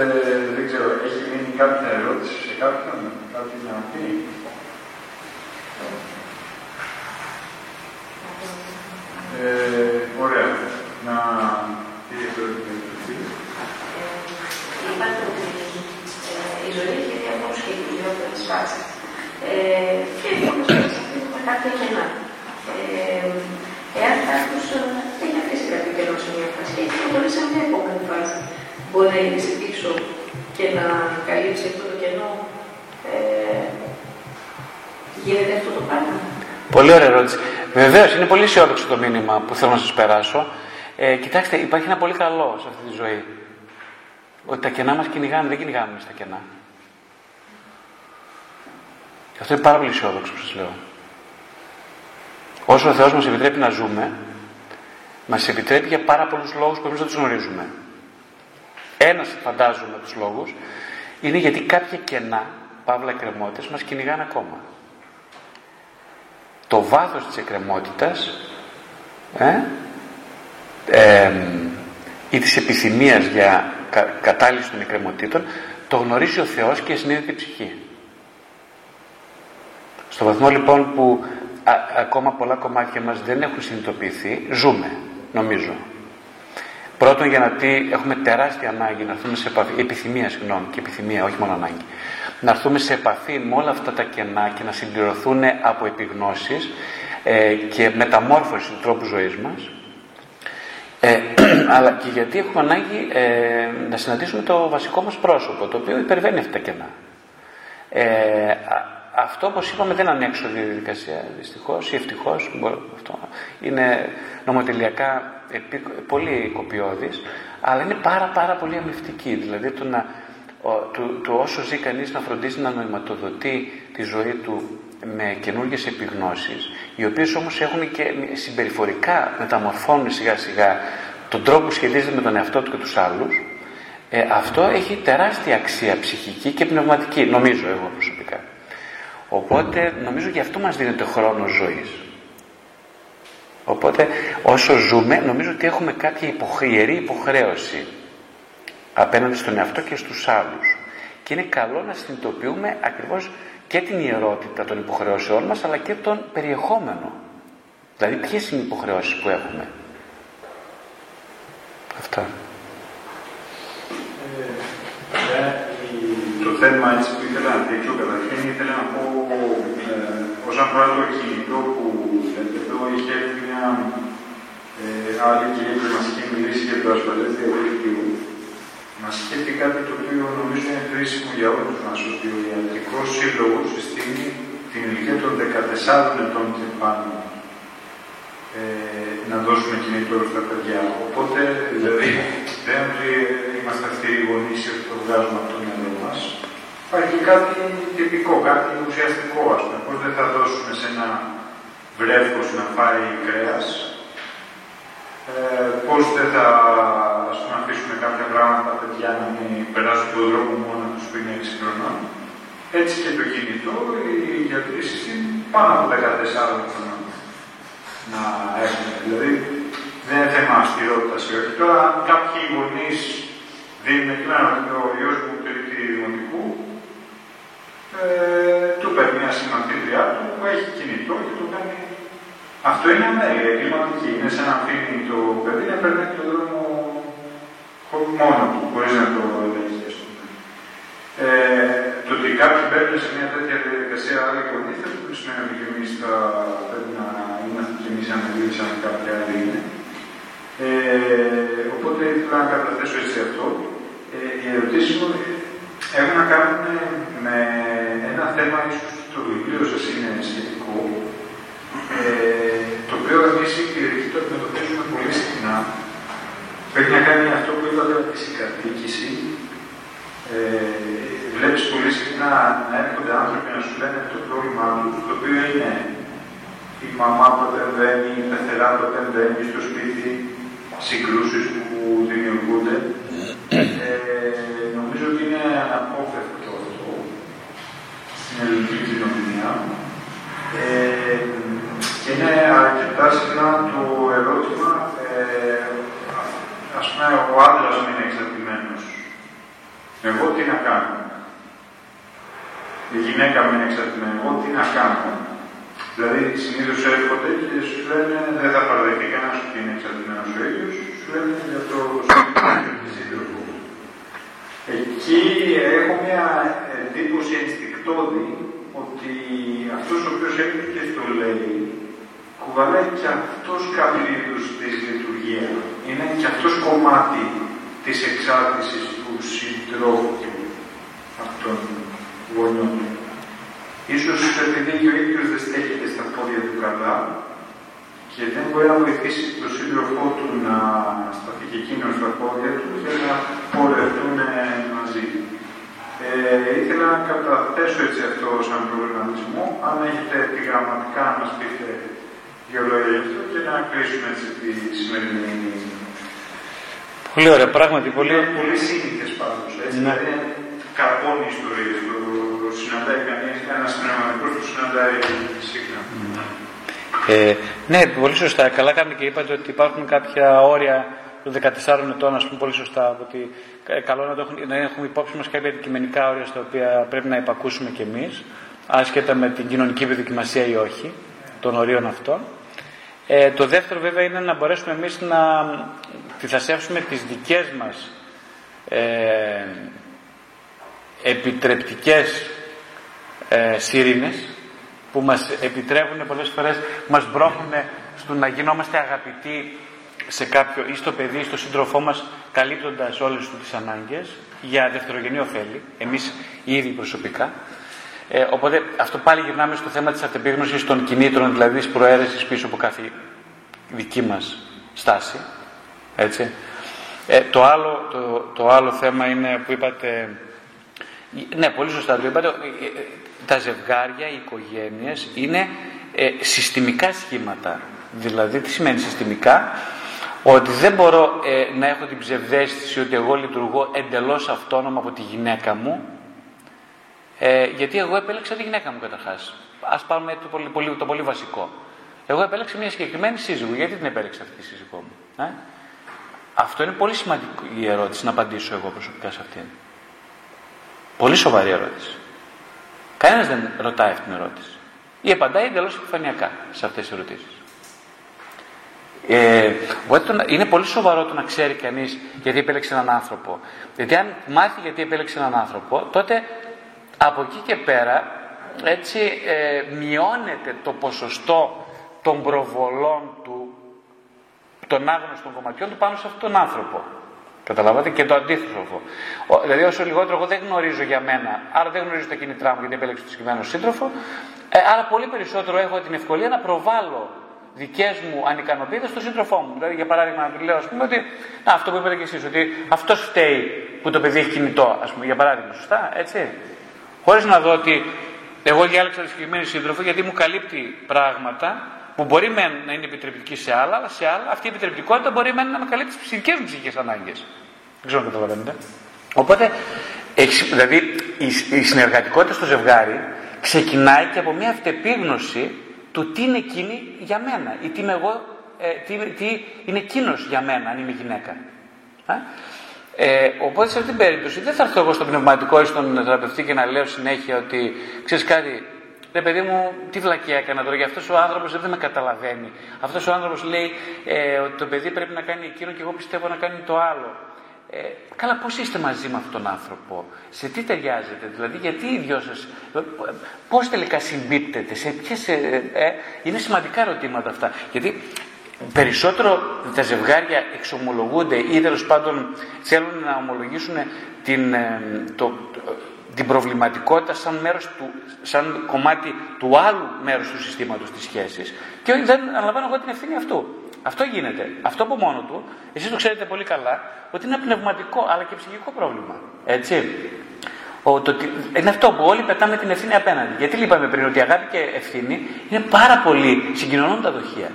δεν ξέρω, έχει μείνει κάποια ερώτηση σε κάποιον, κάτι να πει; Ε, ωραία. Να πει το
Είπατε ότι η ζωή έχει διάφορου και ιδιότητε φάσει. Ε, και όμως έχουμε κάποια κενά. Ε, εάν κάποιος έχει αφήσει κάποιο κενό σε μια φάση και έχει προχωρήσει σε μια επόμενη φάση, μπορεί να γυρίσει πίσω και να καλύψει αυτό το κενό. Ε, γίνεται αυτό το πράγμα.
Πολύ ωραία ερώτηση. Βεβαίως, είναι πολύ αισιόδοξο το μήνυμα που θέλω να σας περάσω. Ε, κοιτάξτε, υπάρχει ένα πολύ καλό σε αυτή τη ζωή. Ότι τα κενά μας κυνηγάνε, δεν κυνηγάμε εμείς τα κενά. Και αυτό είναι πάρα πολύ αισιόδοξο που σας λέω. Όσο ο Θεός μας επιτρέπει να ζούμε, μας επιτρέπει για πάρα πολλούς λόγους που εμείς δεν τους γνωρίζουμε. Ένας φαντάζομαι τους λόγους είναι γιατί κάποια κενά, παύλα εκκρεμότητες, μας κυνηγάνε ακόμα. Το βάθος της εκκρεμότητας ε, ε, ή της επιθυμίας για κα, κατάλυση των εκκρεμότητων το γνωρίζει ο Θεός και η συνείδητη ψυχή. Στο βαθμό λοιπόν που ακόμα πολλά κομμάτια μας δεν έχουν συνειδητοποιηθεί, ζούμε, νομίζω. Πρώτον γιατί έχουμε τεράστια ανάγκη να έρθουμε σε επαφή, επιθυμία συγγνώμη και επιθυμία, όχι μόνο ανάγκη, να έρθουμε σε επαφή με όλα αυτά τα κενά και να συμπληρωθούν από επιγνώσεις ε, και μεταμόρφωση του τρόπου ζωής μας. Ε, αλλά και γιατί έχουμε ανάγκη ε, να συναντήσουμε το βασικό μας πρόσωπο, το οποίο υπερβαίνει αυτά τα κενά. Ε, αυτό όπως είπαμε δεν είναι έξοδη διαδικασία. Δυστυχώς ή ευτυχώς αυτό είναι νομοτελειακά πολύ κοπιώδης αλλά είναι πάρα πάρα πολύ αμυφτική. Δηλαδή το, να, το, το όσο ζει κανείς να φροντίζει να νοηματοδοτεί τη ζωή του με καινούργιες επιγνώσεις οι οποίες όμως έχουν και συμπεριφορικά μεταμορφώνουν σιγά σιγά τον τρόπο που σχετίζεται με τον εαυτό του και τους άλλους ε, αυτό έχει τεράστια αξία ψυχική και πνευματική νομίζω εγώ προσωπικά Οπότε νομίζω γι' αυτό μας δίνεται χρόνο ζωής. Οπότε όσο ζούμε νομίζω ότι έχουμε κάποια υποχρεερή υποχρέωση απέναντι στον εαυτό και στους άλλους. Και είναι καλό να συνειδητοποιούμε ακριβώς και την ιερότητα των υποχρεώσεών μας αλλά και τον περιεχόμενο. Δηλαδή ποιες είναι οι υποχρεώσεις που έχουμε. Αυτά.
Το θέμα έτσι που ήθελα να δείξω, καταρχήν ήθελα να πω ε, όσον αφορά το κινητό που εδώ είχε μια ε, άλλη κυρία που μας είχε μιλήσει για το ασφαλές διαδίκτυο. Μας είχε πει κάτι το οποίο νομίζω είναι χρήσιμο για όλους μας, ότι ο Ιατρικός Σύλλογος συστήνει την ηλικία των 14 ετών και πάνω ε, να δώσουμε κινητό στα παιδιά. Οπότε, δηλαδή, δεν είμαστε αυτοί οι γονείς και το βγάζουμε από το μυαλό μα. Υπάρχει κάτι τυπικό, κάτι ουσιαστικό, ας πούμε. Πώς δεν θα δώσουμε σε ένα βρέφος να φάει κρέας, ε, πώς δεν θα ας πούμε, αφήσουμε κάποια πράγματα τα παιδιά να μην περάσουν τον δρόμο μόνο τους που είναι 6 χρονών. Έτσι και το κινητό, οι γιατροί συστήνουν πάνω από 14 χρονών να έχουμε. Δηλαδή, δεν είναι θέμα αυστηρότητας ή όχι. Τώρα, κάποιοι γονείς δίνουν και ο γιος μου τρίτη δημοτικού, ε, του παίρνει μια συμμαθήτριά του που έχει κινητό και του κάνει Αυτό είναι αμέλεια, εγκληματική. Είναι σαν να αφήνει το παιδί να περνάει τον δρόμο μόνο του, χωρίς να το ελέγχει. Ε, το ότι κάποιοι μπαίνουν σε μια τέτοια διαδικασία άλλη γονεί δεν σημαίνει ότι και εμείς θα πρέπει να είμαστε κι εμείς ανελίδε σαν κάποιοι άλλοι είναι. Ε, οπότε ήθελα να καταθέσω έτσι αυτό. Ε, οι ερωτήσεις μου έχουν να κάνουν με ένα θέμα, ίσως το βιβλίο σας είναι σχετικό, ε, το οποίο εμείς οι κληρικοί το αντιμετωπίζουμε πολύ συχνά. Έχει να κάνει αυτό που είπατε από τη συγκατοίκηση. Ε, Βλέπεις πολύ συχνά να έρχονται άνθρωποι να σου λένε το πρόβλημά του, το οποίο είναι η μαμά που επεμβαίνει, η πεθερά που επεμβαίνει στο σπίτι, συγκρούσεις που δημιουργούνται. Ε, νομίζω ότι είναι αναπόφευκτο αυτό στην ελληνική κοινωνία. Ε, και είναι αρκετά συχνά το ερώτημα, ε, ας πούμε, ο άντρας μου είναι εξαρτημένος. Εγώ τι να κάνω; Η γυναίκα μου είναι εξαρτημένη. Εγώ τι να κάνω; Δηλαδή, συνήθως έρχονται και σου λένε δεν θα παραδεχτεί κανένας ότι είναι εξαρτημένος ο ίδιος, σου λένε για το σύντροφο. Εκεί έχω μια εντύπωση ενστικτόδη ότι αυτός ο οποίος έρχεται και το λέει, κουβαλάει και αυτός κάποιο είδου της λειτουργίας. Είναι και αυτός κομμάτι της εξάρτησης του συντρόφου αυτών γονιών του. Ίσως επειδή και ο ίδιος δεν στέκεται στα πόδια του καλά και δεν μπορεί να βοηθήσει τον σύντροφό του να σταθεί και εκείνος στα πόδια του για να πορευτούν μαζί. Ε, ήθελα να καταθέσω έτσι αυτό σαν προβληματισμό. Αν έχετε επιγραμματικά να μας πείτε δύο λόγια αυτό και να κλείσουμε έτσι τη σημερινή
Πολύ ωραία, πράγματι. Πολύ,
πολύ σύνηθες πάντως, έτσι. Ναι. Δηλαδή, καρπώνει ιστορίες. Το συναντάει κανείς, ένας πνευματικός το συναντάει συχνά.
Ε, ναι, πολύ σωστά. Καλά κάνετε και είπατε ότι υπάρχουν κάποια όρια των 14 ετών, ας πούμε, πολύ σωστά. Ότι ε, καλό να, το έχουν, να έχουμε υπόψη μας κάποια αντικειμενικά όρια στα οποία πρέπει να υπακούσουμε κι εμείς, άσχετα με την κοινωνική δοκιμασία ή όχι, των ορίων αυτών. Ε, το δεύτερο βέβαια είναι να μπορέσουμε εμείς να τυθασεύσουμε τις δικές μας ε, επιτρεπτικές ε, που μας επιτρέπουν πολλές φορές, μας μπρόχνουν στο να γινόμαστε αγαπητοί σε κάποιο ή στο παιδί ή στο σύντροφό μας καλύπτοντας όλες του τις ανάγκες για δευτερογενή ωφέλη, εμείς ήδη προσωπικά. Ε, οπότε αυτό πάλι γυρνάμε στο θέμα της αυτεπίγνωσης των κινήτρων, δηλαδή της προαίρεσης πίσω από κάθε δική μας στάση. Έτσι. Ε, το, άλλο, το, το άλλο θέμα είναι που είπατε ναι, πολύ σωστά το είπατε. Ε, ε, τα ζευγάρια, οι οικογένειες είναι ε, συστημικά σχήματα. Δηλαδή, τι σημαίνει συστημικά, ότι δεν μπορώ να έχω την ψευδέστηση ότι εγώ λειτουργώ εντελώς αυτόνομα από τη γυναίκα μου, ε, γιατί εγώ επέλεξα τη γυναίκα μου καταρχάς. Ας πάρουμε το πολύ, πολύ, το πολύ βασικό. Εγώ επέλεξα μια συγκεκριμένη σύζυγο. Γιατί την επέλεξα αυτή τη σύζυγό μου. Ε; Αυτό είναι πολύ σημαντική η ερώτηση να απαντήσω εγώ προσωπικά σε αυτήν. Πολύ σοβαρή ερώτηση. Κανένας δεν ρωτάει αυτή την ερώτηση. Ή απαντάει εντελώς επιφανειακά σε αυτές τις ερωτήσεις. Ε, είναι πολύ σοβαρό το να ξέρει κανείς γιατί επέλεξε έναν άνθρωπο. Γιατί αν μάθει γιατί επέλεξε έναν άνθρωπο, τότε από εκεί και πέρα έτσι ε, μειώνεται το ποσοστό των προβολών του, των άγνωστων κομματιών του πάνω σε αυτόν τον άνθρωπο. Καταλάβατε; Και το αντίστροφο. Δηλαδή, όσο λιγότερο εγώ δεν γνωρίζω για μένα, άρα δεν γνωρίζω τα κινητρά μου γιατί επέλεξα το συγκεκριμένο σύντροφο, ε, άρα πολύ περισσότερο έχω την ευκολία να προβάλλω δικές μου ανικανοποιίε στον σύντροφό μου. Δηλαδή, για παράδειγμα, να λέω, ας πούμε, ότι να, αυτό που είπατε κι εσείς, ότι αυτό φταίει που το παιδί έχει κινητό, ας πούμε, για παράδειγμα, σωστά, έτσι. Χωρίς να δω ότι εγώ διάλεξα τη συγκεκριμένη σύντροφο γιατί μου καλύπτει πράγματα που μπορεί να είναι επιτρεπτική σε άλλα, αλλά σε άλλα αυτή η επιτρεπτικότητα μπορεί να με καλύπτει τι ψυχικέ μου ψυχικές ανάγκες. Δεν ξέρω αν καταλαβαίνετε. Οπότε, δηλαδή, η, συνεργατικότητα στο ζευγάρι ξεκινάει και από μια αυτεπίγνωση του τι είναι εκείνη για μένα ή τι είμαι εγώ, ε, τι, τι είναι εκείνος για μένα, αν είμαι γυναίκα. Ε, οπότε σε αυτή την περίπτωση δεν θα έρθω εγώ στον πνευματικό ή στον θεραπευτή και να λέω συνέχεια ότι ξέρεις κάτι, Ρε παιδί μου, τι βλακία έκανα τώρα, για αυτός ο άνθρωπος δεν με καταλαβαίνει. Αυτός ο άνθρωπος λέει ε, ότι το παιδί πρέπει να κάνει εκείνο και εγώ πιστεύω να κάνει το άλλο. Ε, καλά, πώς είστε μαζί με αυτόν τον άνθρωπο, σε τι ταιριάζετε, δηλαδή γιατί οι δυο σας, πώς τελικά συμπίπτετε, σε ποιες, ε, ε, είναι σημαντικά ερωτήματα αυτά. Γιατί περισσότερο τα ζευγάρια εξομολογούνται ή τέλος πάντων θέλουν να ομολογήσουν την, ε, το, την προβληματικότητα σαν, μέρος του, σαν κομμάτι του άλλου μέρους του συστήματος της σχέσης και δεν αναλαμβάνω εγώ την ευθύνη αυτού. Αυτό γίνεται. Αυτό από μόνο του, εσείς το ξέρετε πολύ καλά, ότι είναι ένα πνευματικό αλλά και ψυχικό πρόβλημα. Έτσι. Ο, το, είναι αυτό που όλοι πετάμε την ευθύνη απέναντι. Γιατί είπαμε πριν ότι η αγάπη και ευθύνη είναι πάρα πολύ συγκοινωνούν τα δοχεία.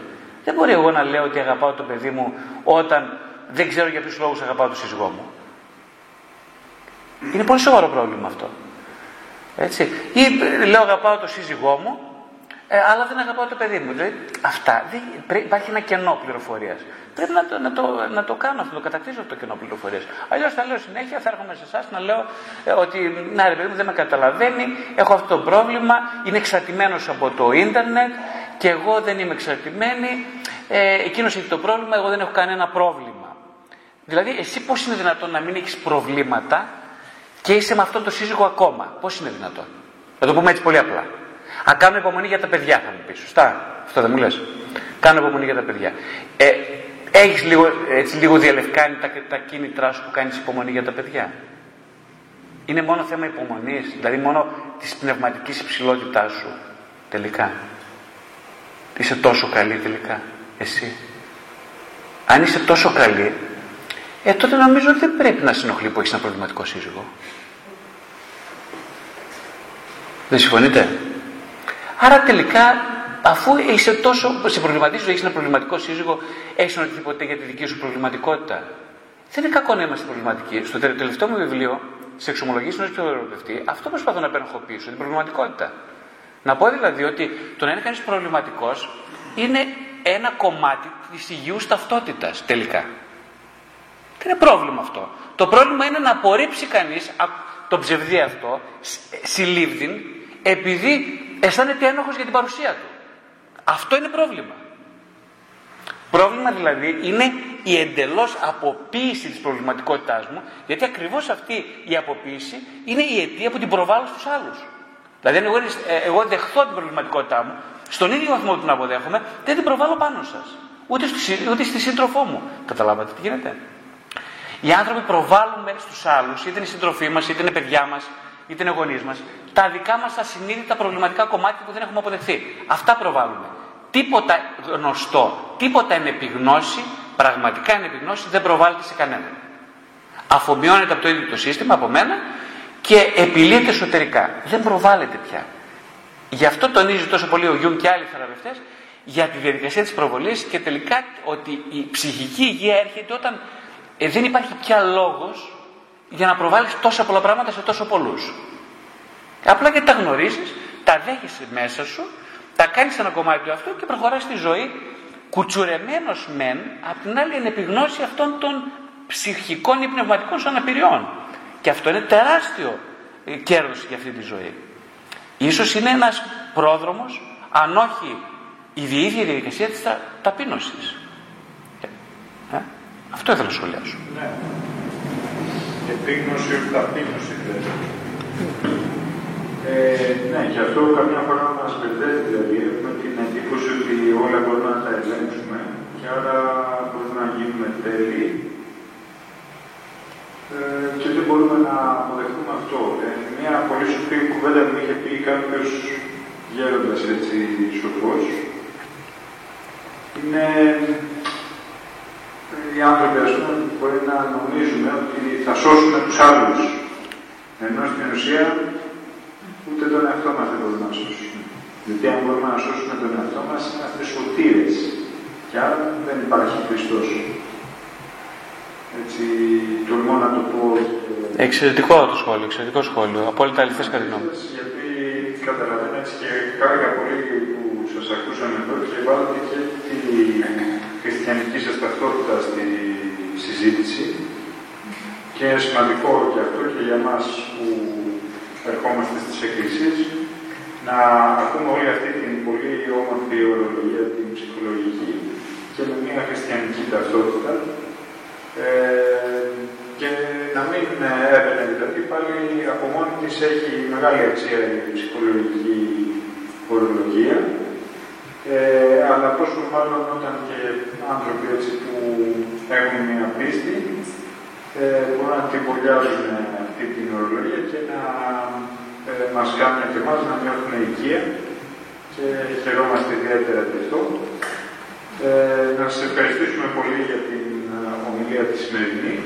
Δεν μπορεί εγώ να λέω ότι αγαπάω το παιδί μου όταν δεν ξέρω για ποιους λόγους αγαπάω το σύζυγό μου. Είναι πολύ σοβαρό πρόβλημα αυτό. Έτσι. Ή λέω αγαπάω το σύζυγό μου, ε, αλλά δεν αγαπάω το παιδί μου. Δηλαδή, αυτά, δεν, υπάρχει ένα κενό πληροφορίας. Πρέπει να το, να, το, να το κάνω αυτό, να το κατακτήσω αυτό το κενό πληροφορίας. Αλλιώς θα λέω συνέχεια, θα έρχομαι σε εσάς να λέω ε, ότι να ρε παιδί μου δεν με καταλαβαίνει, έχω αυτό το πρόβλημα, είναι εξαρτημένος από το ίντερνετ και εγώ δεν είμαι εξαρτημένη. Ε, Εκείνος έχει το πρόβλημα, εγώ δεν έχω κανένα πρόβλημα. Δηλαδή, εσύ πώς είναι δυνατόν να μην έχεις προβλήματα και είσαι με αυτόν τον σύζυγο ακόμα; Πώς είναι δυνατόν; Θα το πούμε έτσι πολύ απλά. Α, κάνω υπομονή για τα παιδιά, θα μου πεις. Σωστά; Αυτό δεν μου λες; Κάνω υπομονή για τα παιδιά. Ε, έχεις λίγο, έτσι, λίγο διαλευκάνει τα, τα κίνητρά σου που κάνεις υπομονή για τα παιδιά; Είναι μόνο θέμα υπομονής, δηλαδή μόνο της πνευματικής υψηλότητάς σου. Τελικά. Είσαι τόσο καλή τελικά. Εσύ. Αν είσαι τόσο καλή, ε, τότε νομίζω ότι δεν πρέπει να συνοχλεί που έχεις ένα προβληματικό σύζυγο. Δεν συμφωνείτε; Άρα τελικά, αφού είσαι τόσο, σε προβληματίζει, έχεις ένα προβληματικό σύζυγο, έχεις ρωτηθεί ποτέ για τη δική σου προβληματικότητα. Δεν είναι κακό να είμαστε προβληματικοί. Στο τελευταίο μου βιβλίο, σε εξομολογήσει ενό ψυχοθεραπευτή, αυτό προσπαθώ να πίσω, την προβληματικότητα. Να πω δηλαδή ότι το να είναι κανείς προβληματικός είναι ένα κομμάτι της υγιούς ταυτότητας τελικά. Δεν είναι πρόβλημα αυτό. Το πρόβλημα είναι να απορρίψει κανείς το ψευδί αυτό, συλλήβδιν, επειδή αισθάνεται ένοχος για την παρουσία του. Αυτό είναι πρόβλημα. Πρόβλημα δηλαδή είναι η εντελώς αποποίηση της προβληματικότητάς μου, γιατί ακριβώς αυτή η αποποίηση είναι η αιτία που την προβάλλω στους άλλους. Δηλαδή αν εγώ, ε, εγώ δεχθώ την προβληματικότητά μου, στον ίδιο βαθμό που την αποδέχομαι, δεν την προβάλλω πάνω σας. Ούτε στη, ούτε στη σύντροφό μου. Καταλάβατε τι γίνεται; Οι άνθρωποι προβάλλουμε στους άλλους, είτε είναι οι συντροφοί μας, είτε είναι παιδιά μας, είτε είναι γονείς μας, τα δικά μας ασυνείδητα προβληματικά κομμάτια που δεν έχουμε αποδεχθεί. Αυτά προβάλλουμε. Τίποτα γνωστό, τίποτα είναι επιγνώση, πραγματικά είναι επιγνώση, δεν προβάλλεται σε κανέναν. Αφομοιώνεται από το ίδιο το σύστημα, από μένα, και επιλύεται εσωτερικά. Δεν προβάλλεται πια. Γι' αυτό τονίζει τόσο πολύ ο Γιούν και άλλοι θεραπευτές για τη διαδικασία της προβολής και τελικά ότι η ψυχική υγεία έρχεται όταν ε, δεν υπάρχει πια λόγος για να προβάλλεις τόσα πολλά πράγματα σε τόσο πολλούς. Απλά γιατί τα γνωρίζεις, τα δέχεσαι μέσα σου, τα κάνεις ένα κομμάτι του αυτού και προχωράς στη ζωή κουτσουρεμένος μεν, απ' την άλλη είναι επιγνώση αυτών των ψυχικών ή πνευματικών σου αναπηριών. Και αυτό είναι τεράστιο ε, κέρδος για αυτή τη ζωή. Ίσως είναι ένας πρόδρομος, αν όχι η ίδια διαδικασία της ταπείνωσης. Ε, ε; Αυτό ήθελα να σχολιάσω.
Ναι. Επίγνωση όχι ταπείνωση δηλαδή. Ε, ναι, και αυτό καμιά φορά μας μπερδεύει, δηλαδή έχουμε την εντύπωση ότι όλα μπορούμε να τα ελέγξουμε και άρα μπορούμε να γίνουμε τέλειοι ε, και δεν μπορούμε να αποδεχτούμε αυτό. Ε, μια πολύ σοφή κουβέντα που είχε πει κάποιος γέροντας έτσι σοφός είναι οι άνθρωποι, ας πούμε, μπορεί να νομίζουμε ότι θα σώσουμε τους άλλους. Ενώ στην ουσία ούτε τον εαυτό μας δεν μπορούμε να σώσουμε. Γιατί αν μπορούμε να σώσουμε τον εαυτό μας, είμαστε σωτήρες. Και άρα δεν υπάρχει Χριστός. Έτσι, τολμώ να το πω.
Εξαιρετικό το σχόλιο, εξαιρετικό σχόλιο. Απόλυτα αληθές κατά
Γιατί καταλαβαίνω έτσι και χάρηκα πολύ που σας ακούσαμε εδώ και βάλετε και τη χριστιανική σας ταυτότητα στη συζήτηση και σημαντικό και αυτό και για μας που ερχόμαστε στις εκκλησίες να ακούμε όλη αυτή την πολύ όμορφη ορολογία, την ψυχολογική και με μια χριστιανική ταυτότητα ε, και να μην έβαινε δηλαδή πάλι από μόνη της έχει μεγάλη αξία η ψυχολογική ορολογία ε, αλλά πόσο μάλλον όταν και άνθρωποι έτσι, που έχουν μια πίστη ε, μπορούν να τυπολιάζουν αυτή την ορολογία και να ε, μας κάνουν και εμάς να νιώθουν οικία και χαιρόμαστε ιδιαίτερα γι' αυτό. Ε, να σας ευχαριστήσουμε πολύ για την ομιλία της σημερινή.